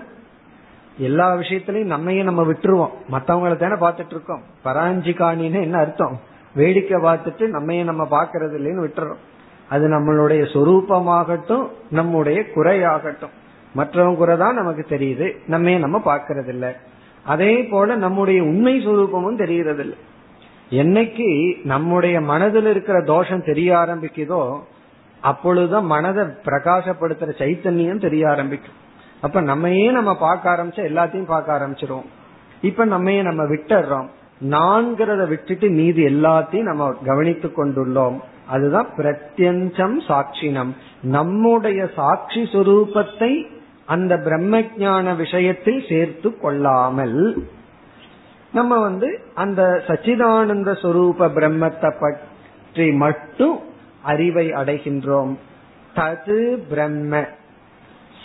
Speaker 1: எல்லா விஷயத்திலையும் நம்மையே நம்ம விட்டுருவோம். மற்றவங்கள தானே பார்த்துட்டு இருக்கோம் பராஞ்சிகாணின்னு என்ன அர்த்தம்? வேடிக்கை பார்த்துட்டு நம்மையே நம்ம பார்க்கறது இல்லைன்னு விட்டுறோம். அது நம்மளுடைய சொரூபமாகட்டும் நம்முடைய குறையாகட்டும். மற்றவங்க குறை தான் நமக்கு தெரியுது. நம்ம நம்ம பாக்கிறது இல்லை அதே போல நம்முடைய உண்மை சுரூபமும் தெரியறது இல்லை என்னைக்கு நம்முடைய மனதில் இருக்கிற தோஷம் தெரிய ஆரம்பிக்குதோ அப்பொழுதுதான் மனதை பிரகாசப்படுத்துற சைத்தன்யம் தெரிய ஆரம்பிக்கும். அப்ப நம்மையே நம்ம பார்க்க ஆரம்பிச்சா எல்லாத்தையும் பார்க்க ஆரம்பிச்சிருவோம். இப்ப நம்மையே நம்ம விட்டுறோம். நான்கிறத விட்டுட்டு மீதி எல்லாத்தையும் நம்ம கவனித்து கொண்டுள்ளோம். அதுதான் பிரத்யஞ்சம் சாட்சினம். நம்முடைய சாட்சி சுரூபத்தை அந்த பிரம்ம ஜான விஷயத்தில் சேர்த்து கொள்ளாமல் நம்ம வந்து அந்த சச்சிதானந்த சுரூப பிரம்மத்தை பற்றி மட்டும் அறிவை அடைகின்றோம். தது பிரம்ம.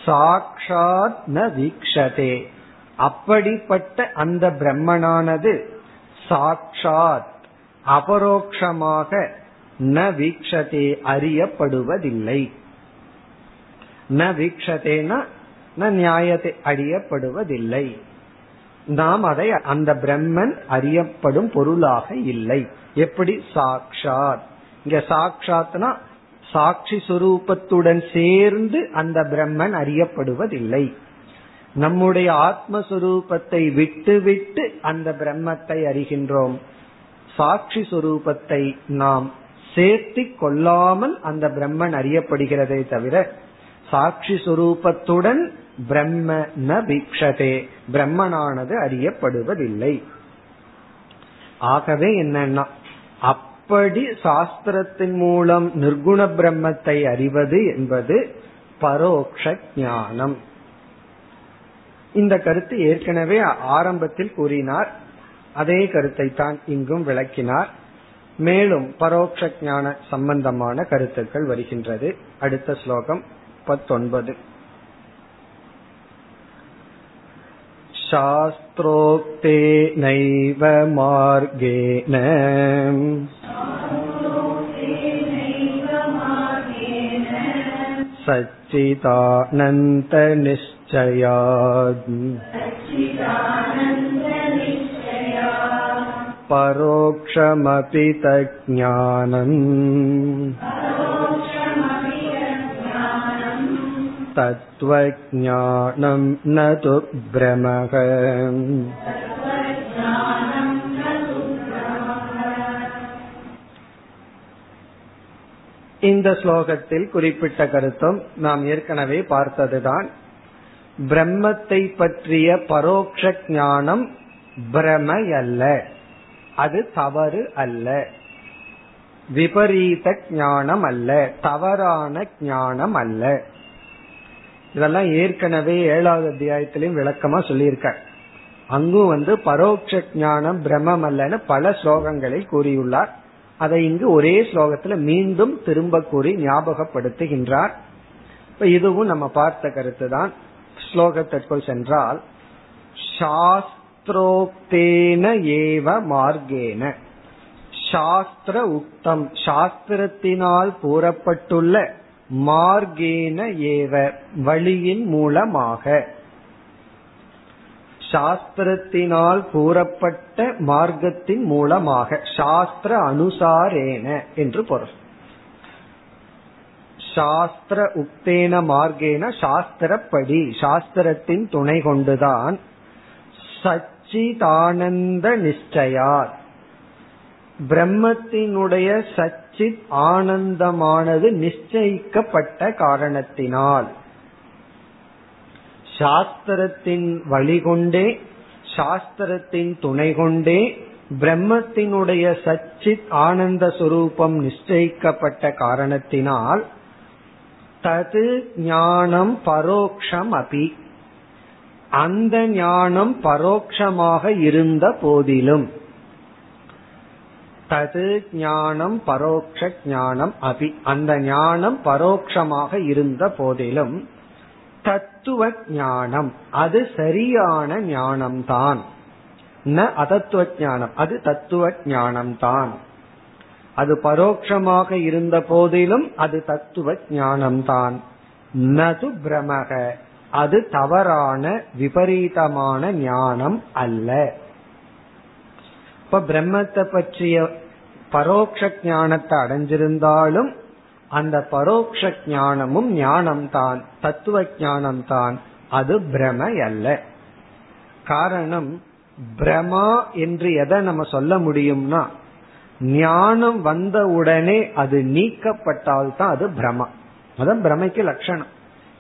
Speaker 1: சாக்ஷாத் ந வீக்ஷதே. அப்படிப்பட்ட அந்த பிரம்மனானது சாக்ஷாத் அபரோக்ஷமாக ந வீக்ஷதே அறியப்படுவதில்லை. ந வீக்ஷதேனா ந நியாயத்தை அறியப்படுவதில்லை நாம் அதை அந்த பிரம்மன் அறியப்படும் பொருளாக இல்லை. எப்படி? சாக்ஷாத். இங்க சாக்ஷாத்னா சாட்சி சுரூபத்துடன் சேர்ந்து அந்த பிரம்மன் அறியப்படுவதில்லை. நம்முடைய ஆத்மஸ்வரூபத்தை விட்டு விட்டு அந்த பிரம்மத்தை அறிகின்றோம். சாட்சி சுரூபத்தை நாம் சேர்த்தி கொள்ளாமல் அந்த பிரம்மன் அறியப்படுகிறதே தவிர சாட்சி சுரூபத்துடன் பிரம்ம ந பீக்ஷதே பிரம்மனானது அறியப்படுவதில்லை. ஆகவே என்னன்னா அப்படி சாஸ்திரத்தின் மூலம் நிர்குண பிரம்மத்தை அறிவது என்பது பரோக்ஷ ஞானம். இந்த கருத்து ஏற்கனவே ஆரம்பத்தில் கூறினார். அதே கருத்தை தான் இங்கும் விளக்கினார். மேலும் பரோக்ஷ ஞான சம்பந்தமான கருத்துக்கள் வருகின்றது. அடுத்த ஸ்லோகம் பத்தொன்பது. शास्त्रोक्तेनैव मार्गेण सच्चिदानन्तनिश्चयात् परोक्षमपि तज्ज्ञानम् தத்துவஞானம் நது பிரமக இந்த ஸ்லோகத்தில் குறிப்பிட்ட கருத்தும் நாம் ஏற்கனவே பார்த்ததுதான். பிரம்மத்தை பற்றிய பரோட்ச ஞானம் பிரம அல்ல அது தவறு அல்ல. விபரீத ஞானம் அல்ல. தவறான ஞானம் அல்ல. இதெல்லாம் ஏற்கனவே ஏழாவது அத்தியாயத்திலையும் விளக்கமா சொல்லியிருக்க அங்கும் வந்து பரோட்ச ஞானம் பிரம்மம் அல்லன்னு பல ஸ்லோகங்களை கூறியுள்ளார். அதை இங்கு ஒரே ஸ்லோகத்துல மீண்டும் திரும்ப கூறி ஞாபகப்படுத்துகின்றார். இப்ப இதுவும் நம்ம பார்த்த கருத்து தான். ஸ்லோகத்திற்குள் சென்றால் சாஸ்திரோக்தேன ஏவ மார்க்கேன சாஸ்திர உக்தம் சாஸ்திரத்தினால் கூறப்பட்டுள்ள மார்கேன ஏவ வழியின் மூலமாக. சாஸ்திரத்தினால் கூறப்பட்ட மார்க்கத்தின் மூலமாக சாஸ்திர அனுசாரேன என்று பொருள். சாஸ்திர உக்தேன மார்க்கேன சாஸ்திரப்படி சாஸ்திரத்தின் துணை கொண்டுதான் சச்சிதானந்த நிச்சயார் பிரம்மத்தினுடைய சச்சித் ஆனந்தமானது நிச்சயிக்கப்பட்ட காரணத்தினால். சாஸ்திரத்தின் வழிகொண்டே சாஸ்திரத்தின் துணை கொண்டே பிரம்மத்தினுடைய சச்சித் ஆனந்த சுரூபம் நிச்சயிக்கப்பட்ட காரணத்தினால் தது ஞானம் பரோக்ஷம் அபி அந்த ஞானம் பரோக்ஷமாக இருந்த போதிலும் தது ஞானம் பரோக்ஷ ஞானம் அபி. அந்த ஞானம் பரோக்ஷமாக இருந்த போதிலும் தத்துவ ஞானம் அது சரியான ஞானம்தான். ந அதத்துவ ஞானம் அது தத்துவ ஞானம்தான். அது பரோட்சமாக இருந்த போதிலும் அது தத்துவ ஞானம்தான். நது பிரமக அது தவறான விபரீதமான ஞானம் அல்ல. இப்ப பிரம்மத்தை பற்றிய பரோக்ஷ ஞானத்தை அடைஞ்சிருந்தாலும் அந்த பரோக்ஷ ஞானமும் ஞானம்தான் தத்துவ ஞானம்தான் அது பிரம அல்ல காரணம் பிரமா என்று எதை நம்ம சொல்ல முடியும்னா ஞானம் வந்த உடனே அது நீக்கப்பட்டால் தான் அது பிரமா. அதான் பிரமைக்கு லட்சணம்.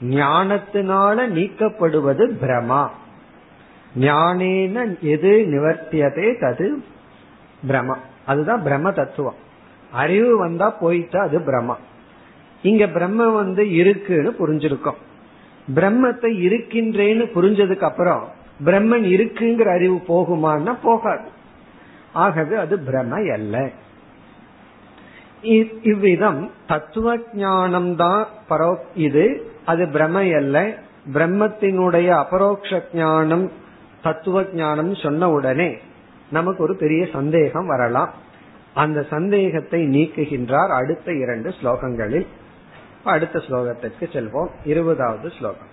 Speaker 1: ஞானத்தினால நீக்கப்படுவது பிரமா. ஞானேன எது நிவர்த்தியதே தது பிரமா. அதுதான் பிரம்ம தத்துவம். அறிவு வந்தா போயிட்டா அது பிரமா இங்க பிரம்ம வந்து இருக்குன்னு புரிஞ்சிருக்கோம். பிரம்மத்தை இருக்கின்றேன்னு புரிஞ்சதுக்கு அப்புறம் பிரம்மன் இருக்குங்கிற அறிவு போகுமான்னா போகாது. ஆகவே அது பிரம அல்ல. இவ்விதம் தத்துவ ஞானம் தான் பரோ இது அது பிரம அல்ல. பிரம்மத்தினுடைய அபரோக்ஷ ஞானம் தத்துவ ஞானம் சொன்ன உடனே நமக்கு ஒரு பெரிய சந்தேகம் வரலாம் அந்த சந்தேகத்தை நீக்குகின்றார் அடுத்த இரண்டு ஸ்லோகங்களில் அடுத்த ஸ்லோகத்திற்கு செல்வோம் இருபதாவது ஸ்லோகம்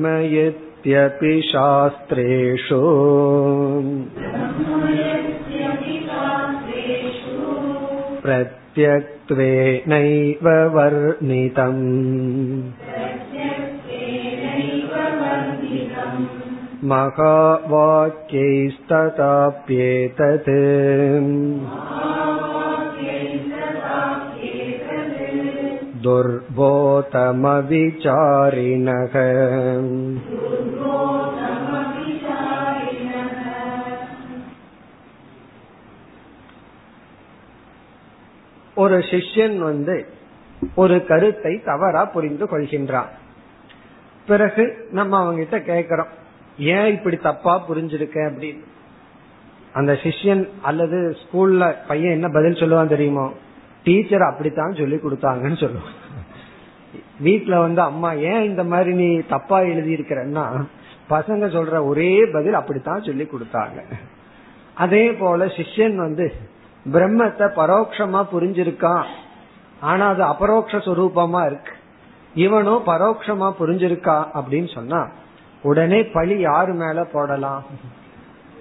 Speaker 1: ब्रह्मयत्यपि शास्त्रेषु प्रत्यक्त्वेनैव वर्णितम् महावाक्यैस्तथाप्येतत् दुर्बोधमविचारिणः ஒரு சிஷ்யன் வந்து ஒரு கருத்தை தவறா புரிந்து கொள்கின்றான் பிறகு நம்ம அவங்க கிட்ட கேக்குறோம் ஏன் இப்படி தப்பா புரிஞ்சிருக்க அப்படின்னு? அந்த சிஷ்யன் அல்லது ஸ்கூல்ல பையன் என்ன பதில் சொல்லுவான் தெரியுமோ? டீச்சர் அப்படித்தான் சொல்லி கொடுத்தாங்கன்னு சொல்லுவான். வீட்டுல வந்து அம்மா ஏன் இந்த மாதிரி நீ தப்பா எழுதி இருக்கிறன்னா பசங்க சொல்ற ஒரே பதில் அப்படித்தான் சொல்லி கொடுத்தாங்க. அதே போல சிஷ்யன் வந்து பிரம்மத்தை பரோட்சமா புரிஞ்சிருக்கான். ஆனா அது அபரோக்ஷ சுரூபமா இருக்கு. இவனும் பரோட்சமா புரிஞ்சிருக்கா அப்படின்னு சொன்னா உடனே பழி யாரு மேல போடலாம்?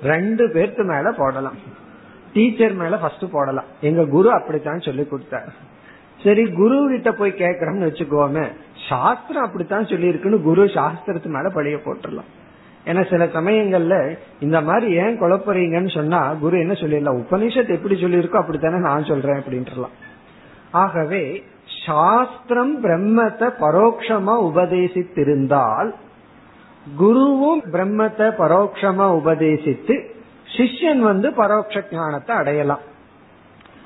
Speaker 1: ரெண்டு பேர்த்து மேல போடலாம். டீச்சர் மேல ஃபர்ஸ்ட் போடலாம். எங்க குரு அப்படித்தான் சொல்லி கொடுத்தார். சரி குரு கிட்ட போய் கேக்குறோம்னு வச்சுக்கோமே சாஸ்திரம் அப்படித்தான் சொல்லி இருக்குன்னு குரு சாஸ்திரத்து மேல பழிய போட்டுடலாம். ஏன்னா சில சமயங்கள்ல இந்த மாதிரி ஏன் குழப்பறீங்கன்னு சொன்னா குரு என்ன சொல்லிடலாம்? உபனிஷத் எப்படி சொல்லியிருக்கோ அப்படித்தானே நான் சொல்றேன் அப்படின்ட்டுலாம் ஆகவே சாஸ்திரம் பிரம்மத்தை பரோட்சமா உபதேசித்திருந்தால் குருவும் பிரம்மத்தை பரோட்சமா உபதேசித்து சிஷ்யன் வந்து பரோட்ச ஞானத்தை அடையலாம்.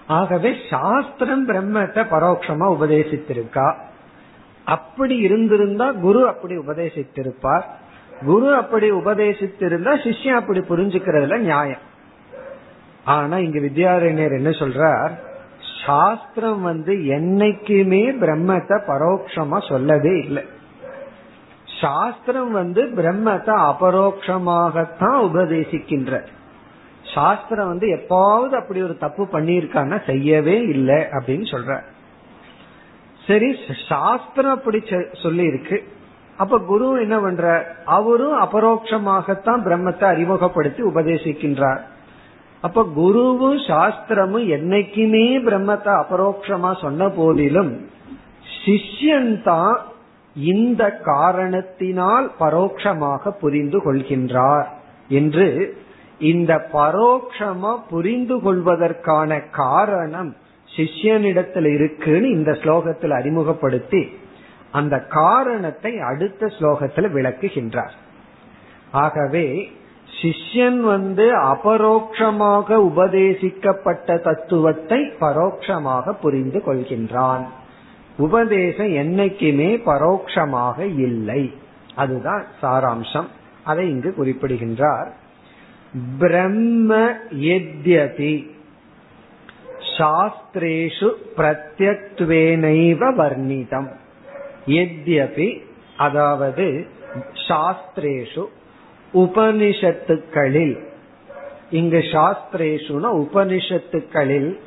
Speaker 1: ஆகவே சாஸ்திரம் பிரம்மத்தை பரோட்சமா உபதேசித்திருக்கா? அப்படி இருந்திருந்தா குரு அப்படி உபதேசித்திருப்பார். குரு அப்படி உபதேசித்திருந்தா சிஷ்யன் அப்படி புரிஞ்சுக்கிறதுல நியாயம். ஆனா இங்க வித்யாரண்யர் என்ன சொல்றார்? சாஸ்திரம் வந்து என்னைக்குமே பிரம்மத்தை பரோட்சமா சொல்லவே இல்லை. சாஸ்திரம் வந்து பிரம்மத்தை அபரோக்ஷமாகத்தான் உபதேசிக்கின்ற சாஸ்திரம் வந்து எப்பாவது அப்படி ஒரு தப்பு பண்ணியிருக்கான்னா செய்யவே இல்லை அப்படின்னு சொல்ற சரி சாஸ்திரம் அப்படி சொல்லி இருக்கு அப்ப குரு என்ன பண்ற அவரும் அபரோக்ஷமாகத்தான் பிரம்மத்தை அறிமுகப்படுத்தி உபதேசிக்கின்றார். அப்ப குருவும் சாஸ்திரமும் என்னைக்குமே பிரம்மத்தை அபரோக்ஷமா சொன்ன போதிலும் சிஷ்யன் தான் இந்த காரணத்தினால் பரோட்சமாக புரிந்து கொள்கின்றார் என்று இந்த பரோட்சமா புரிந்து கொள்வதற்கான காரணம் சிஷ்யனிடத்தில் இருக்குன்னு இந்த ஸ்லோகத்தில் அறிமுகப்படுத்தி அந்த காரணத்தை அடுத்த ஸ்லோகத்தில் விளக்குகின்றார். ஆகவே சிஷ்யன் வந்து அபரோக்ஷமாக உபதேசிக்கப்பட்ட தத்துவத்தை பரோட்சமாக புரிந்து கொள்கின்றான். உபதேசம் என்னைக்குமே பரோட்சமாக இல்லை. அதுதான் சாராம்சம். அதை இங்கு குறிப்பிடுகின்றார். பிரம்ம எத்யதி. சாஸ்திரேஷு பிரத்யக்வேனைவ வர்ணிதம். எத்யபி அதாவது சாஸ்திரேஷு உபனிஷத்துக்களில். இங்கு சாஸ்திரேஷுன உபனிஷத்துக்களில்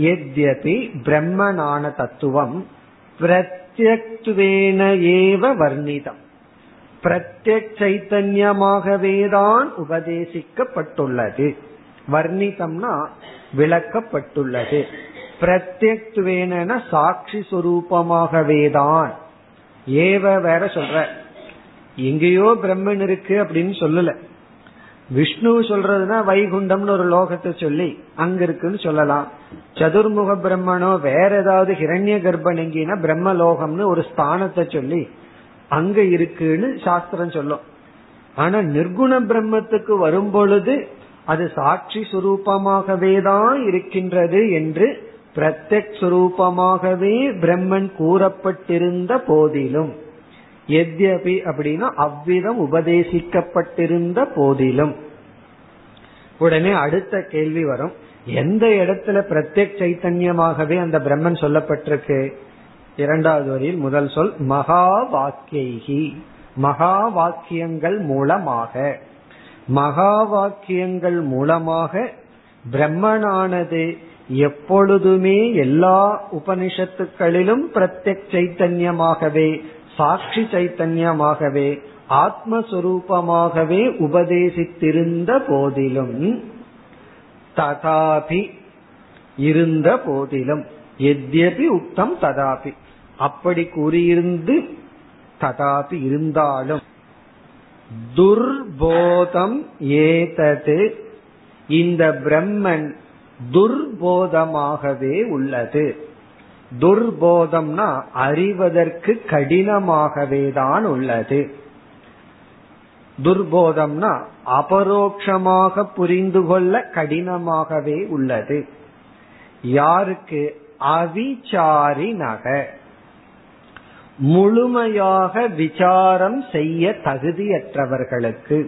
Speaker 1: எத்யபி பிரம்மனான தத்துவம். பிரத்யக்வேன ஏவ வர்ணிதம். பிரத்யக் சைத்தன்யமாகவேதான் உபதேசிக்கப்பட்டுள்ளது. வர்ணிதம்னா விளக்கப்பட்டுள்ளது. பிரத்யக்வேன சாட்சி சுரூபமாகவேதான் ஏவ வேற சொல்ற. எங்கேயோ பிரம்மன் இருக்கு அப்படின்னு சொல்லல. விஷ்ணு சொல்றதுன்னா வைகுண்டம்னு ஒரு லோகத்தை சொல்லி அங்க இருக்குன்னு சொல்லலாம். சதுர்முக பிரம்மனோ வேற ஏதாவது ஹிரண்ய கர்ப்பணிங்கினா பிரம்மலோகம்னு ஒரு ஸ்தானத்தை சொல்லி அங்க இருக்குன்னு சாஸ்திரம் சொல்லும். ஆனா நிர்குண பிரம்மத்துக்கு வரும் பொழுது அது சாட்சி சுரூபமாகவே தான் இருக்கின்றது என்று பிரத்யக் சுரூபமாகவே பிரம்மன் கூறப்பட்டிருந்த போதிலும். எத்யபி அப்படின்னா அவ்விதம் உபதேசிக்கப்பட்டிருந்த போதிலும். உடனே அடுத்த கேள்வி வரும். எந்த இடத்துல பிரத்யக் சைத்தன்யமாகவே அந்த பிரம்மன் சொல்லப்பட்டிருக்கு? இரண்டாவது வரியில் முதல் சொல் மகா வாக்கியகி மகா வாக்கியங்கள் மூலமாக. மகா வாக்கியங்கள் மூலமாக பிரம்மனானது எப்பொழுதுமே எல்லா உபனிஷத்துக்களிலும் பிரத்யக் சைத்தன்யமாகவே சாட்சி சைத்தன்யமாகவே ஆத்மஸ்வரூபமாகவே உபதேசித்திருந்த போதிலும் ததாபி இருந்த போதிலும் எத்யபி உத்தம் ததாபி. அப்படி கூறியிருந்து ததாபி இருந்தாலும் துர்போதம் ஏதது இந்த பிரம்மன் துர்போதமாகவே உள்ளது. துர்போதம்னா அறிவதற்கு கடினமாகவே தான் உள்ளது. துர்போதம்னா அபரோக்ஷமாக புரிந்து கொள்ள கடினமாகவே உள்ளது. யாருக்கு? அவிச்சாரினக முழுமையாக விசாரம் செய்ய தகுதியற்றவர்களுக்கு.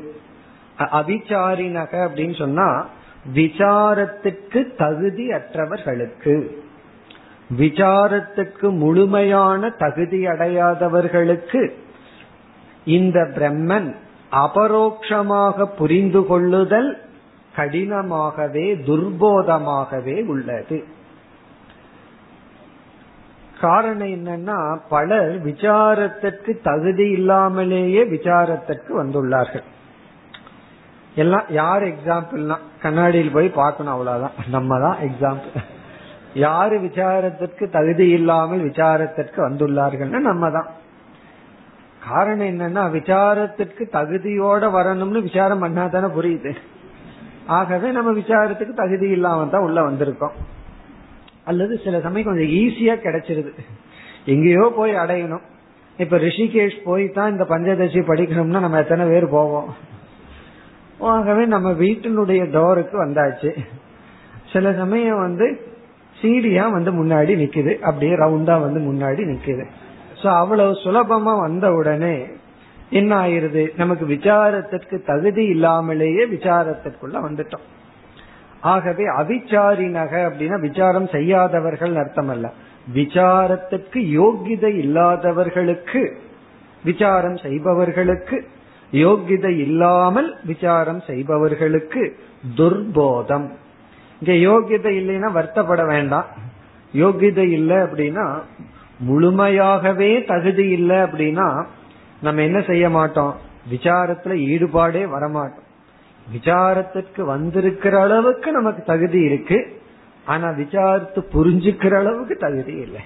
Speaker 1: அவிச்சாரினக அப்படின்னு சொன்னா விசாரத்துக்கு தகுதி அற்றவர்களுக்கு விசாரத்துக்கு முழுமையான தகுதி அடையாதவர்களுக்கு இந்த பிரம்மன் அபரோக்ஷமாக புரிந்து கொள்ளுதல் கடினமாகவே துர்போதமாகவே உள்ளது. காரணம் என்னன்னா பலர் விசாரத்திற்கு தகுதி இல்லாமலேயே விசாரத்திற்கு வந்துள்ளார்கள். எல்லாம் யார் எக்ஸாம்பிள்னா கண்ணாடியில் போய் பார்க்கணும் அவ்வளவுதான். நம்ம தான் எக்ஸாம்பிள் யாரு விசாரத்திற்கு தகுதி இல்லாமல் விசாரத்திற்கு வந்துள்ளார்கள்னா நம்ம தான் காரணம் என்னன்னா விசாரத்திற்கு தகுதியோட வரணும்னு விசாரம் பண்ணா தானே புரியுது. ஆகவே நம்ம விசாரத்துக்கு தகுதி இல்லாம தான் உள்ள வந்திருக்கோம். அல்லது சில சமயம் கொஞ்சம் ஈஸியா கிடைச்சிருது. எங்கேயோ போய் அடையணும். இப்ப ரிஷிகேஷ் போய் தான் இந்த பஞ்சதசி படிக்கணும்னா நம்ம எத்தனை பேர் போவோம்? ஆகவே நம்ம வீட்டினுடைய டோருக்கு வந்தாச்சு. சில சமயம் வந்து சீடியா வந்து முன்னாடி நிக்குது. அப்படியே ரவுண்டா வந்து முன்னாடி நிக்குது. சோ அவ்வளவு சுலபமா வந்த உடனே என்ன ஆயிருது நமக்கு விசாரத்திற்கு தகுதி இல்லாமலேயே விசாரத்திற்குள்ள வந்துட்டோம். ஆகவே அவிச்சாரி நகை அப்படின்னா விசாரம் செய்யாதவர்கள் அர்த்தம் அல்ல விசாரத்துக்கு யோகிதை இல்லாதவர்களுக்கு விசாரம் செய்பவர்களுக்கு யோகிதை இல்லாமல் விசாரம் செய்பவர்களுக்கு துர்போதம். இங்க யோகிதை இல்லைன்னா வருத்தப்பட வேண்டாம். யோகிதை இல்லை அப்படின்னா முழுமையாகவே தகுதி இல்லை அப்படின்னா நம்ம என்ன செய்ய மாட்டோம்? விசாரத்துல ஈடுபாடே வரமாட்டோம். விசாரத்திற்கு வந்திருக்கிற அளவுக்கு நமக்கு தகுதி இருக்கு. ஆனா விசாரத்து புரிஞ்சுக்கிற அளவுக்கு தகுதி இல்லை.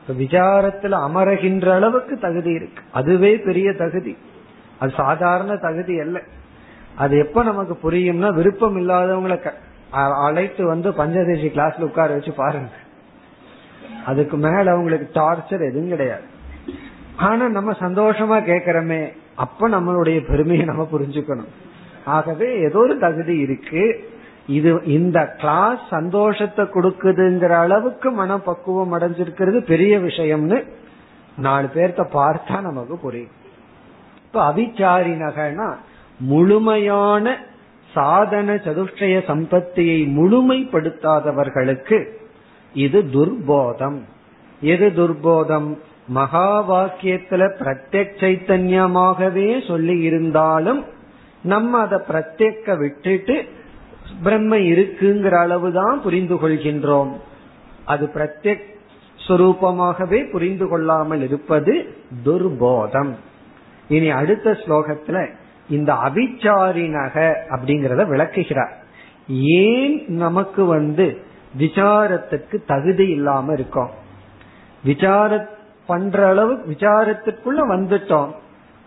Speaker 1: இப்ப விசாரத்துல அமரகின்ற அளவுக்கு தகுதி இருக்கு. அதுவே பெரிய தகுதி. அது சாதாரண தகுதி அல்ல. அது எப்ப நமக்கு புரியும்னா விருப்பம் இல்லாதவங்களை அழைத்து வந்து பஞ்சதேசி கிளாஸ்ல உட்கார வச்சு பாருங்க. அதுக்கு மேல அவங்களுக்கு டார்ச்சர் எதுவும் கிடையாது. ஆனா நம்ம சந்தோஷமா கேக்குறோமே அப்ப நம்மளுடைய பெருமையை நம்ம புரிஞ்சுக்கணும். ஆகவே ஏதோ ஒரு தகுதி இருக்கு. இது இந்த கிளாஸ் சந்தோஷத்தை கொடுக்குதுங்கிற அளவுக்கு மனப்பக்குவம் அடைஞ்சிருக்கிறது பெரிய விஷயம்னு நாலு பேர்த்த பார்த்தா நமக்கு புரியும். இப்ப அவிச்சாரி நகைனா முழுமையான சாதன சதுஷ்டய சம்பத்தியை முழுமைப்படுத்தாதவர்களுக்கு இது துர்போதம். எது துர்போதம்? மகா வாக்கியத்துல பிரத்யக் சைத்தன்யமாகவே சொல்லி இருந்தாலும் நம்ம அதை பிரத்யக்க விட்டுட்டு பிரம்ம இருக்குங்கிற அளவுதான் புரிந்து கொள்கின்றோம். அது பிரத்யக் சுரூபமாகவே புரிந்து கொள்ளாமல் இருப்பது துர்போதம். இனி அடுத்த ஸ்லோகத்துல இந்த அபிச்சாரினக அப்படிங்கறத விளக்குகிறார். ஏன் நமக்கு வந்து விசாரத்துக்கு தகுதி இல்லாம இருக்கோம். விசார பண்ற அளவு விசாரத்துக்குள்ள வந்துட்டோம்.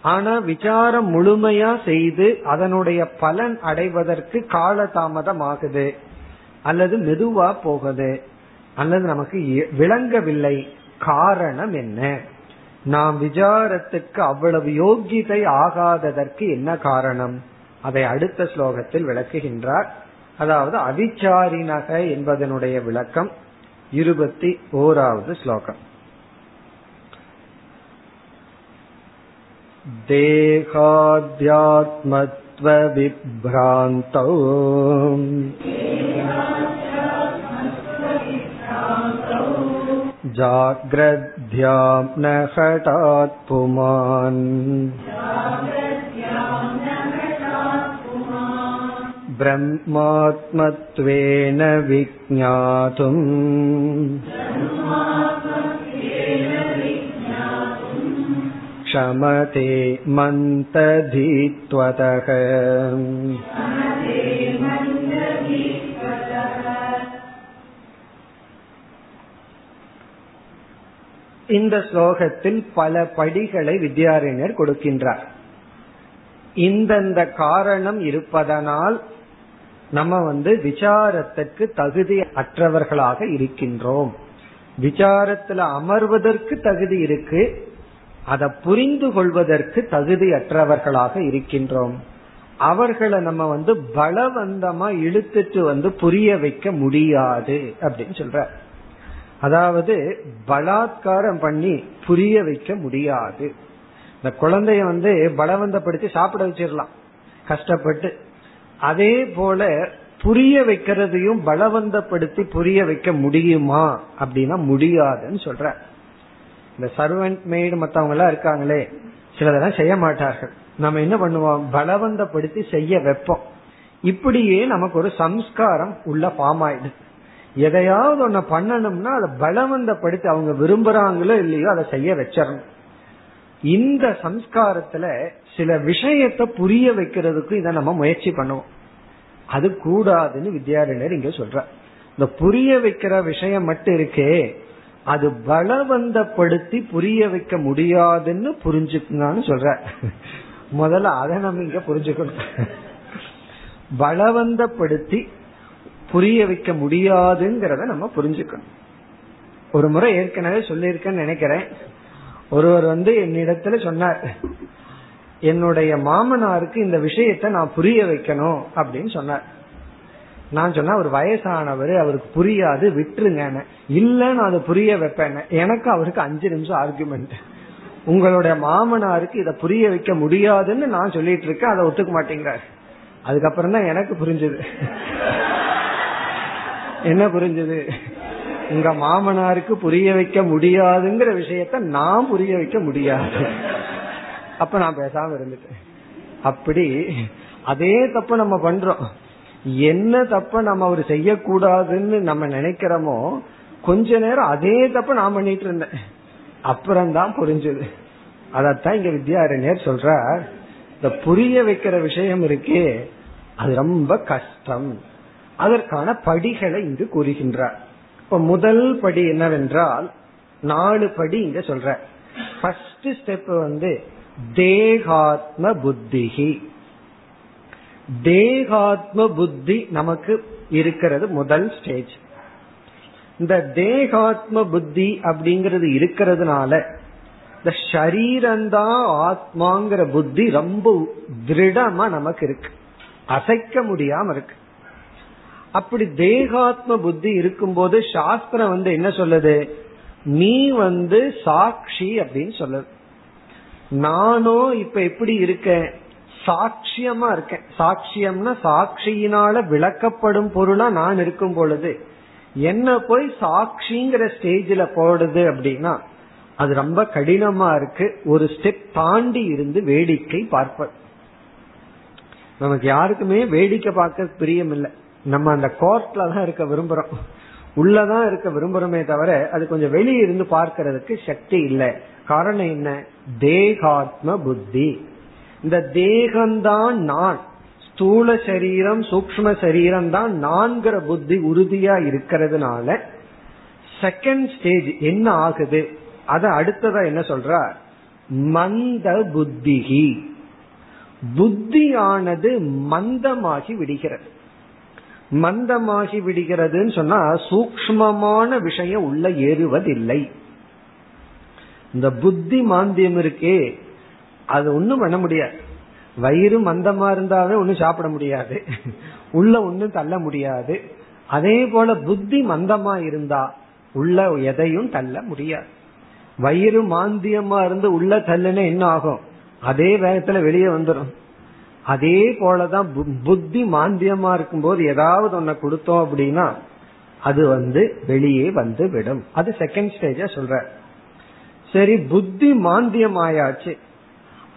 Speaker 1: ஆனா விசாரம் முழுமையா செய்து அதனுடைய பலன் அடைவதற்கு காலதாமதம் ஆகுது அல்லது மெதுவா போகுது. அல்லது நமக்கு விளங்கவில்லை. காரணம் என்ன? நாம் விசாரத்துக்கு அவ்வளவு யோகிதை ஆகாததற்கு என்ன காரணம்? அதை அடுத்த ஸ்லோகத்தில் விளக்குகின்றார். அதாவது அவிச்சாரினக என்பதனுடைய விளக்கம் இருபத்தி ஓராவது ஸ்லோகம் देहाध्यात्मत्वविभ्रान्तौ जाग्रद्ध्यां न हठात् पुमान् ब्रह्मात्मत्वेन विज्ञातुम् क्षमते मन्तधीत्वतः இந்த ஸ்லோகத்தில் பல படிகளை வித்யாரண்யர் கொடுக்கின்றார் இந்தந்த காரணம் இருப்பதனால் நம்ம வந்து விசாரத்துக்கு தகுதி அற்றவர்களாக இருக்கின்றோம். விசாரத்துல அமர்வதற்கு தகுதி இருக்கு. அதை புரிந்து கொள்வதற்கு தகுதி அற்றவர்களாக இருக்கின்றோம். அவர்களை நம்ம வந்து பலவந்தமா இழுத்துட்டு வந்து புரிய வைக்க முடியாது அப்படின்னு சொல்ற. அதாவது பலாத்காரம் பண்ணி புரிய வைக்க முடியாது. இந்த குழந்தைய வந்து பலவந்தப்படுத்தி சாப்பிட வச்சிடலாம். கஷ்டப்பட்டு அதே போல புரிய வைக்கிறதையும் பலவந்தப்படுத்தி புரிய வைக்க முடியுமா? அப்படின்னா முடியாதுன்னு சொல்ற. இந்த சர்வெண்ட் மெய்டு மத்தவங்க எல்லாம் இருக்காங்களே சிலதெல்லாம் செய்ய மாட்டார்கள். நம்ம என்ன பண்ணுவோம்? பலவந்தப்படுத்தி செய்ய வைப்போம். இப்படியே நமக்கு ஒரு சம்ஸ்காரம் உள்ள ஃபார்ம் ஆயிடுது. எதையாவது ஒன்ன பண்ணணும்னா அதை பலவந்தப்படுத்தி அவங்க விரும்புறாங்களோ இல்லையோ அதை செய்ய வச்சிடணும். இந்த சம்ஸ்காரத்துல சில விஷயத்தை புரிய வைக்கிறதுக்கு இதை நம்ம முயற்சி பண்ணுவோம். அது கூடாதுன்னு வித்யாரண்யர் இங்க சொல்ற இந்த புரிய வைக்கிற விஷயம் மட்டும் இருக்கே அது பலவந்தப்படுத்தி புரிய வைக்க முடியாதுன்னு புரிஞ்சுக்குங்கன்னு சொல்ற முதல்ல அதை நம்ம இங்க புரிஞ்சுக்கணும். பலவந்தப்படுத்தி புரிய வைக்க முடியாதுங்கிறத நம்ம புரிஞ்சுக்கணும். ஒரு முறை ஏற்கனவே சொல்லியிருக்கேன்னு நினைக்கிறேன். ஒருவர் வந்து என்னிடத்துல சொன்னார் என்னுடைய மாமனாருக்கு இந்த விஷயத்த நான் புரிய வைக்கணும் அப்படின்னு சொன்னார். நான் சொன்னா அவர் வயசானவர் அவருக்கு புரியாது விட்டுருங்க இல்ல நான் அதை புரிய வைப்பேன் எனக்கு அவருக்கு அஞ்சு நிமிஷம் ஆர்குமெண்ட் உங்களுடைய மாமனாருக்கு இதை புரிய வைக்க முடியாதுன்னு நான் சொல்லிட்டு இருக்கேன் அதை ஒத்துக்க மாட்டேங்கிறார். அதுக்கப்புறம் தான் எனக்கு புரிஞ்சது. என்ன புரிஞ்சது? உங்க மாமனாருக்கு புரிய வைக்க முடியாதுங்கிற விஷயத்த நான் புரிய வைக்க முடியாது. அப்ப நான் பேசாம இருந்துட்டேன். அப்படி அதே தப்ப நம்ம பண்றோம். என்ன தப்ப நம்ம அவர் செய்யக்கூடாதுன்னு நம்ம நினைக்கிறோமோ கொஞ்ச நேரம் அதே தப்ப நான் பண்ணிட்டு இருந்தேன். அப்புறம்தான் புரிஞ்சது. அதத்தான் இங்க வித்யாரண்யர் சொல்ற இந்த புரிய வைக்கிற விஷயம் இருக்கே அது ரொம்ப கஷ்டம். அதற்கான படிகளை இங்கு கூறுகின்றார். இப்ப முதல் படி என்னவென்றால் நாலு படி இங்க சொல்ற ஃபர்ஸ்ட் ஸ்டெப் வந்து தேகாத்ம புத்திகி தேகாத்ம புத்தி நமக்கு இருக்கிறது முதல் ஸ்டேஜ் இந்த தேகாத்ம புத்தி அப்படிங்கிறது இருக்கிறதுனால இந்த ஷரீரந்தான் ஆத்மாங்கிற புத்தி ரொம்ப திருடமா நமக்கு இருக்கு. அசைக்க முடியாம இருக்கு. அப்படி தேகாத்ம புத்தி இருக்கும்போது சாஸ்திரம் வந்து என்ன சொல்லுது? நீ வந்து சாட்சி அப்படின்னு சொல்லுது. நானும் இப்ப எப்படி இருக்கேன்? சாட்சியமா இருக்கேன். சாட்சியம்னா சாட்சியினால விளக்கப்படும் பொருளா நான் இருக்கும் பொழுது. என்ன போய் சாட்சிங்கிற ஸ்டேஜில் போடுது அப்படின்னா அது ரொம்ப கடினமா இருக்கு. ஒரு ஸ்டெப் தாண்டி இருந்து வேடிக்கை பார்ப்பது. நமக்கு யாருக்குமே வேடிக்கை பார்க்க பிரியம் இல்லை நம்ம அந்த கோர்ட்ல தான் இருக்க விரும்புறோம். உள்ளதான் இருக்க விரும்புறோமே தவிர அது கொஞ்சம் வெளியே இருந்து பார்க்கறதுக்கு சக்தி இல்லை. காரணம் என்ன? தேகாத்ம புத்தி. இந்த தேகம்தான் நான். ஸ்தூல சரீரம் சூக்ம சரீரம் தான் நான்கிற புத்தி உறுதியா இருக்கிறதுனால செகண்ட் ஸ்டேஜ் என்ன ஆகுது? அத அடுத்ததா என்ன சொல்ற மந்த புத்திகி. புத்தியானது மந்தமாகி விடுகிறது. மந்தமாகி விடுகிறதுன்னு சொன்னா சூக்மமான விஷயம் உள்ள ஏறுவதில்லை. இந்த புத்தி மாந்தியம் இருக்கே. அது ஒன்றும் பண்ண முடியாது. வயிறு மந்தமா இருந்தாவே ஒன்றும் சாப்பிட முடியாது. உள்ள ஒன்றும் தள்ள முடியாது. அதே போல புத்தி மந்தமா இருந்தா உள்ள எதையும் தள்ள முடியாது. வயிறு மாந்தியமா இருந்து உள்ள தள்ளுனா என்ன ஆகும்? அதே வேகத்துல வெளியே வந்துடும் அதே போலதான் புத்தி மாந்தியமா இருக்கும்போது ஏதாவது ஒன்ன கொடுத்தோம் அப்படின்னா அது வந்து வெளியே வந்து விடும். அது செகண்ட் ஸ்டேஜா சொல்ற சரி புத்தி மாந்தியம் ஆயாச்சு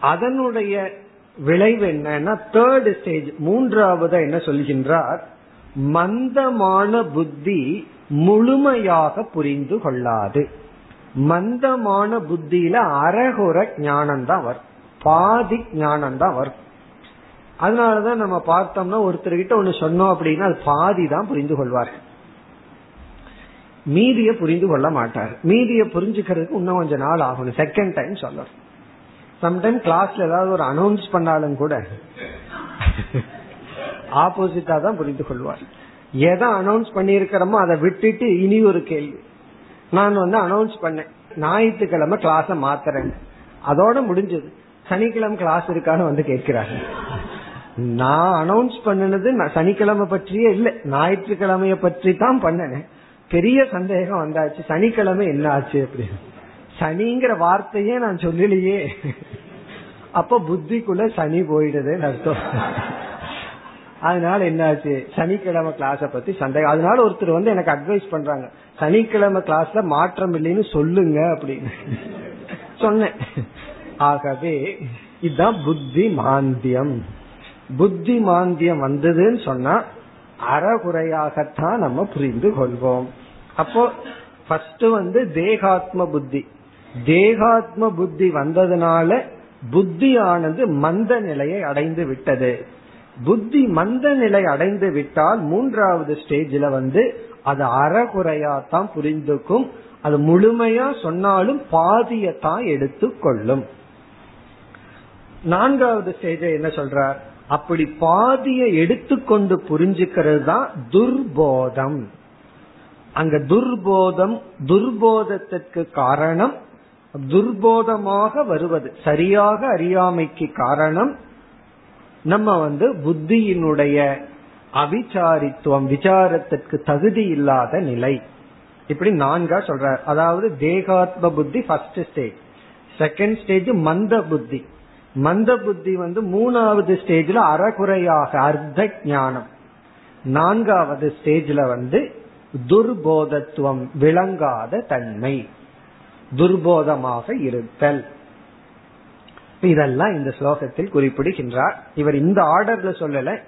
Speaker 1: அதனுடைய விளைவு என்னன்னா தேர்ட் ஸ்டேஜ் மூன்றாவது என்ன சொல்கின்றார்? மந்தமான புத்தி முழுமையாக புரிந்து கொள்ளாது. மந்தமான புத்தியில அறகுற ஞானம் தான் வரும். பாதி ஞானம் தான் வரும். அதனாலதான் நம்ம பார்த்தோம்னா ஒருத்தர்கிட்ட ஒண்ணு சொன்னோம் அப்படின்னா அது பாதி தான் புரிந்து கொள்வார் மீதிய புரிந்து கொள்ள மாட்டார். மீதிய புரிஞ்சுக்கிறதுக்கு இன்னும் கொஞ்ச நாள் ஆகணும். செகண்ட் டைம் சொல்லணும். சம்டைம் கிளாஸ்ல ஏதாவது ஒரு அனௌன்ஸ் பண்ணாலும் கூட ஆப்போசிட்டா தான் புரிந்து கொள்வார். எதை அனௌன்ஸ் பண்ணிருக்கிறோமோ அதை விட்டுட்டு இனி ஒரு கேள்வி. நான் வந்து அனௌன்ஸ் பண்ணேன். ஞாயிற்றுக்கிழமை கிளாஸ மாத்துறேன். அதோட முடிஞ்சது. சனிக்கிழமை கிளாஸ் இருக்கான்னு வந்து கேட்கிறாங்க நான் அனௌன்ஸ் பண்ணினது சனிக்கிழமை பற்றியே இல்லை. ஞாயிற்றுக்கிழமைய பற்றி தான் பண்ணினேன். பெரிய சந்தேகம் வந்தாச்சு. சனிக்கிழமை என்ன ஆச்சு அப்படின்னு. சனிங்கிற வார்த்தையே நான் சொல்லலையே. அப்ப புத்திக்குள்ள சனி போயிடுதுன்னு அர்த்தம். அதனால என்னாச்சு சனிக்கிழமை கிளாஸ பத்தி சந்தேகம். அதனால ஒருத்தர் வந்து எனக்கு அட்வைஸ் பண்றாங்க. சனிக்கிழமை கிளாஸ்ல மாற்றம் இல்லைன்னு சொல்லுங்க அப்படின்னு. சொன்னேன். ஆகவே இதுதான் புத்தி மாந்தியம் புத்தி மாந்தியம் வந்ததுன்னு சொன்னா அறகுறையாகத்தான் நம்ம புரிந்து கொள்வோம். அப்போ ஃபர்ஸ்ட் வந்து தேகாத்ம புத்தி. தேகாத்ம புத்தி வந்ததுனால புத்தியானது மந்த நிலையை அடைந்து விட்டது. புத்தி மந்த நிலை அடைந்து விட்டால் மூன்றாவது ஸ்டேஜில் வந்து அது அறகுறையாத்தான் புரிந்துக்கும். அது முழுமையா சொன்னாலும் பாதியத்தான் எடுத்துக்கொள்ளும். நான்காவது ஸ்டேஜ என்ன சொல்றார்? அப்படி பாதியை எடுத்துக்கொண்டு புரிஞ்சுக்கிறது தான் துர்போதம். அங்க துர்போதம் துர்போதத்திற்கு காரணம் துர்போதமாக வருவது. சரியாக அறியாமைக்கு காரணம் நம்ம வந்து புத்தியினுடைய அவிச்சாரித்துவம் விசாரத்திற்கு தகுதி இல்லாத நிலை. இப்படி நான்கா சொல்ற அதாவது தேகாத்ம புத்தி ஃபர்ஸ்ட் ஸ்டேஜ் செகண்ட் ஸ்டேஜ் மந்த புத்தி. மந்த புத்தி வந்து மூணாவது ஸ்டேஜ்ல அறகுறையாக அர்த்த ஞானம். நான்காவது ஸ்டேஜ்ல வந்து துர்போதத்துவம் விளங்காத தன்மை. துர்போதமாக இருத்தல். இதெல்லாம் இந்த ஸ்லோகத்தில் குறிப்பிடுகின்றார். இவர் இந்த ஆர்டர்ல சொல்லல.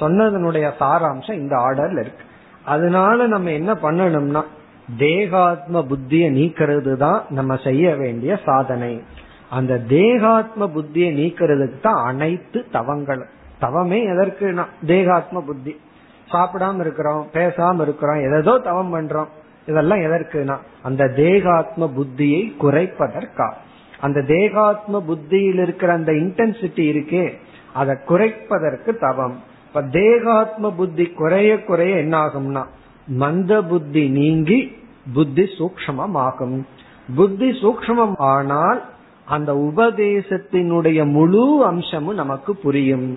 Speaker 1: சொன்னதனுடைய சாராம்சம் இந்த ஆர்டர்ல இருக்கு. அதனால நம்ம என்ன பண்ணணும்னா தேகாத்ம புத்திய நீக்கிறது தான் நம்ம செய்ய வேண்டிய சாதனை. அந்த தேகாத்ம புத்தியை நீக்கிறதுக்கு தான் அனைத்து தவங்களும் தவமே எதற்கு தேகாத்ம புத்தி. சாப்பிடாம இருக்கிறோம் பேசாம இருக்கிறோம் எதோ தவம் பண்றோம் இதெல்லாம் எதற்குனா அந்த தேகாத்ம புத்தியை குறைப்பதற்கா அந்த தேகாத்ம புத்தியில் இருக்கிற அந்த இன்டென்சிட்டி இருக்கே அதை குறைப்பதற்கு தவம். இப்ப தேகாத்ம புத்தி குறைய குறைய என்ன ஆகும்னா மந்த புத்தி நீங்கி புத்தி சூக்மம் ஆகும் புத்தி சூக்மம் ஆனால் அந்த உபதேசத்தினுடைய முழு அம்சமும் நமக்கு புரியும்.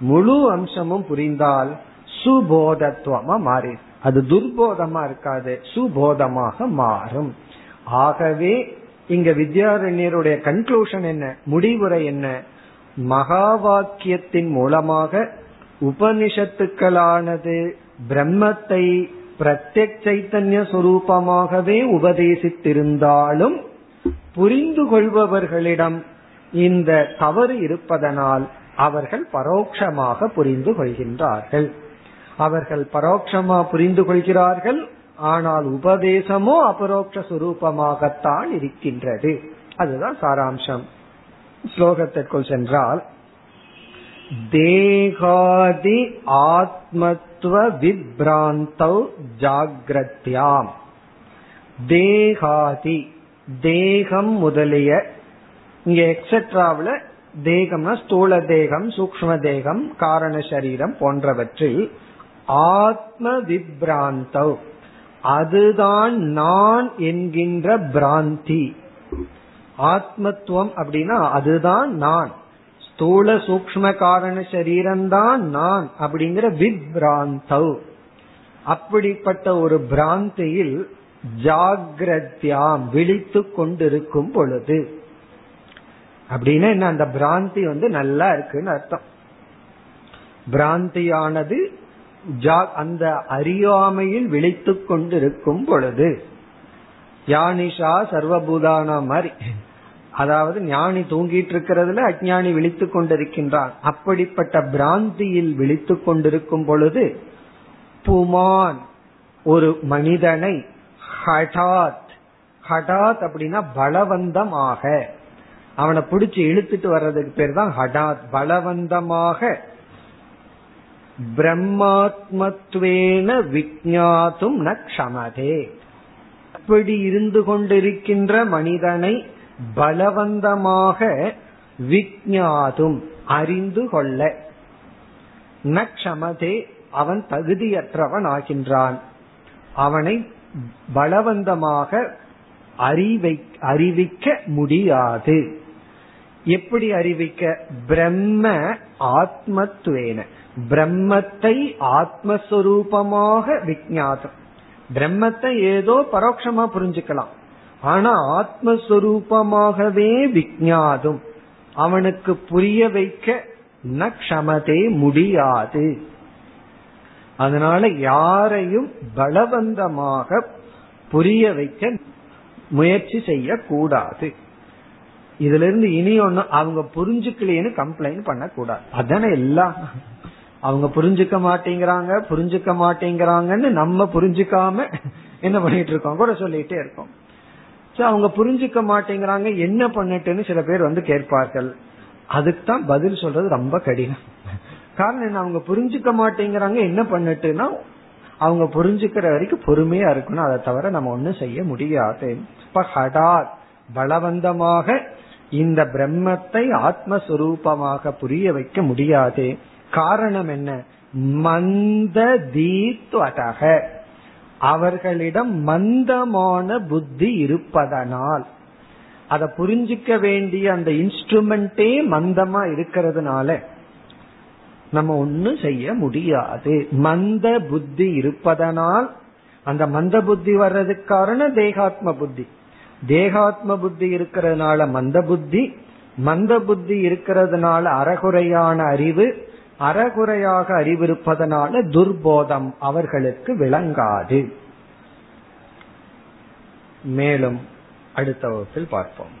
Speaker 1: முழு அம்சமும் புரிந்தால் சுபோதத்துவமா மாறி அது துர்போதமா இருக்காது சுபோதமாக மாறும். ஆகவே இங்க வித்யாரண்யருடைய கன்க்ளூஷன் என்ன முடிவுரை என்ன? மகா வாக்கியத்தின் மூலமாக உபனிஷத்துக்களானது பிரம்மத்தை பிரத்யக் சைத்தன்ய சுரூபமாகவே உபதேசித்திருந்தாலும் புரிந்து கொள்பவர்களிடம் இந்த தவறு இருப்பதனால் அவர்கள் பரோட்சமாக புரிந்து கொள்கின்றார்கள் அவர்கள் பரோட்சமா புரிந்து கொள்கிறார்கள் ஆனால் உபதேசமோ அபரோக்ஷரூபமாகத்தான் இருக்கின்றது. அதுதான் சாராம்சம். ஸ்லோகத்திற்குள் சென்றால் தேகாதி ஆத்மத்துவ விப்ராந்தௌ ஜாகிரத்யாம். தேகாதி தேகம் முதலிய இங்க எக்ஸெட்ராவில தேகம்னா ஸ்தூல தேகம் சூக்ம தேகம் காரண சரீரம் போன்றவற்றில் ஆத்ம விப்ராந்தவ் அதுதான் நான் என்கின்ற பிராந்தி. ஆத்மத்துவம் அப்படின்னா அதுதான் நான். ஸ்தூல சூக்ம காரண சரீரம்தான் நான் அப்படிங்கிற விப்ராந்தவ் அப்படிப்பட்ட ஒரு பிராந்தியில் ஜாகிரத்யாம் விழித்து கொண்டிருக்கும் பொழுது. அப்படின்னா என்ன அந்த பிராந்தி வந்து நல்லா இருக்குன்னு அர்த்தம். பிராந்தியானது அந்த அறியாமையில் விழித்து கொண்டிருக்கும் பொழுது. யானிஷா சர்வபூதானா மாதிரி. அதாவது ஞானி தூங்கிட்டு இருக்கிறதுல அஜானி விழித்து கொண்டிருக்கின்றான். அப்படிப்பட்ட பிராந்தியில் விழித்து கொண்டிருக்கும் பொழுது புமான் ஒரு மனிதனை ஹடாத் ஹடாத் அப்படின்னா பலவந்தமாக. அவனை பிடிச்சி இழுத்துட்டு வர்றதுக்கு பேர் தான் ஹடாத். பலவந்தமாக. பிரம்மாத்மத்வேன விஜாத்தும் ந க்ஷமதே. அப்படி இருந்து கொண்டிருக்கின்ற மனிதனை பலவந்தமாக விஜாதும் அறிந்து கொள்ள. ந க்ஷமதே. அவன் தகுதியற்றவன் ஆகின்றான். அவனை பலவந்தமாக அறிவை அறிவிக்க முடியாது. எப்படி அறிவிக்க? பிரம்ம ஆத்மத்துவேன. பிரம்மத்தை ஆத்மஸ்வரூபமாக விஜாதம் பிரம்மத்தை ஏதோ பரோட்சமா புரிஞ்சுக்கலாம். ஆனா ஆத்மஸ்வரூபமாகவே விஜாதும் அவனுக்கு புரிய வைக்க ந முடியாது. அதனால யாரையும் பலவந்தமாக புரிய வைக்க முயற்சி செய்யக்கூடாது. இதுல இருந்து இனி ஒண்ணு அவங்க புரிஞ்சுக்கலையேன்னு கம்ப்ளைண்ட் பண்ணக்கூடாது. அதானே எல்லாம். அவங்க புரிஞ்சுக்க மாட்டேங்கிறாங்க புரிஞ்சுக்க மாட்டேங்கிறாங்கன்னு நம்ம புரிஞ்சுக்காம என்ன பண்ணிட்டு இருக்கோம்? கூட சொல்லிட்டே இருக்கோம். சோ அவங்க புரிஞ்சுக்க மாட்டேங்கிறாங்க என்ன பண்ணட்டுன்னு சில பேர் வந்து கேட்பார்கள். அதுக்கு தான் பதில் சொல்றது ரொம்ப கடினம். காரணம் என்ன? அவங்க புரிஞ்சுக்க மாட்டேங்கிறாங்க. என்ன பண்ணட்டுன்னா அவங்க புரிஞ்சுக்கிற வரைக்கும் பொறுமையா இருக்கணும். அதை தவிர நம்ம ஒன்னும் செய்ய முடியாது. இப்ப ஹடாத் பலவந்தமாக இந்த பிரம்மத்தை ஆத்மஸ்வரூபமாக புரிய வைக்க முடியாது. காரணம் என்ன? மந்த தீத்வதக அவர்களிடம் மந்தமான புத்தி இருப்பதனால். அதை புரிஞ்சிக்க வேண்டிய அந்த இன்ஸ்ட்ருமெண்டே மந்தமா இருக்கிறதுனால. நம்ம ஒன்னும் செய்ய முடியாது. மந்த புத்தி இருப்பதனால் அந்த மந்த புத்தி வர்றதுக்கு காரணம் தேகாத்ம புத்தி. தேகாத்ம புத்தி இருக்கிறதுனால மந்த புத்தி மந்த புத்தி இருக்கிறதுனால அறகுறையான அறிவு அறகுறையாக அறிவிருப்பதனால துர்போதம் அவர்களுக்கு விளங்காது. மேலும் அடுத்த வகுப்பில் பார்ப்போம்.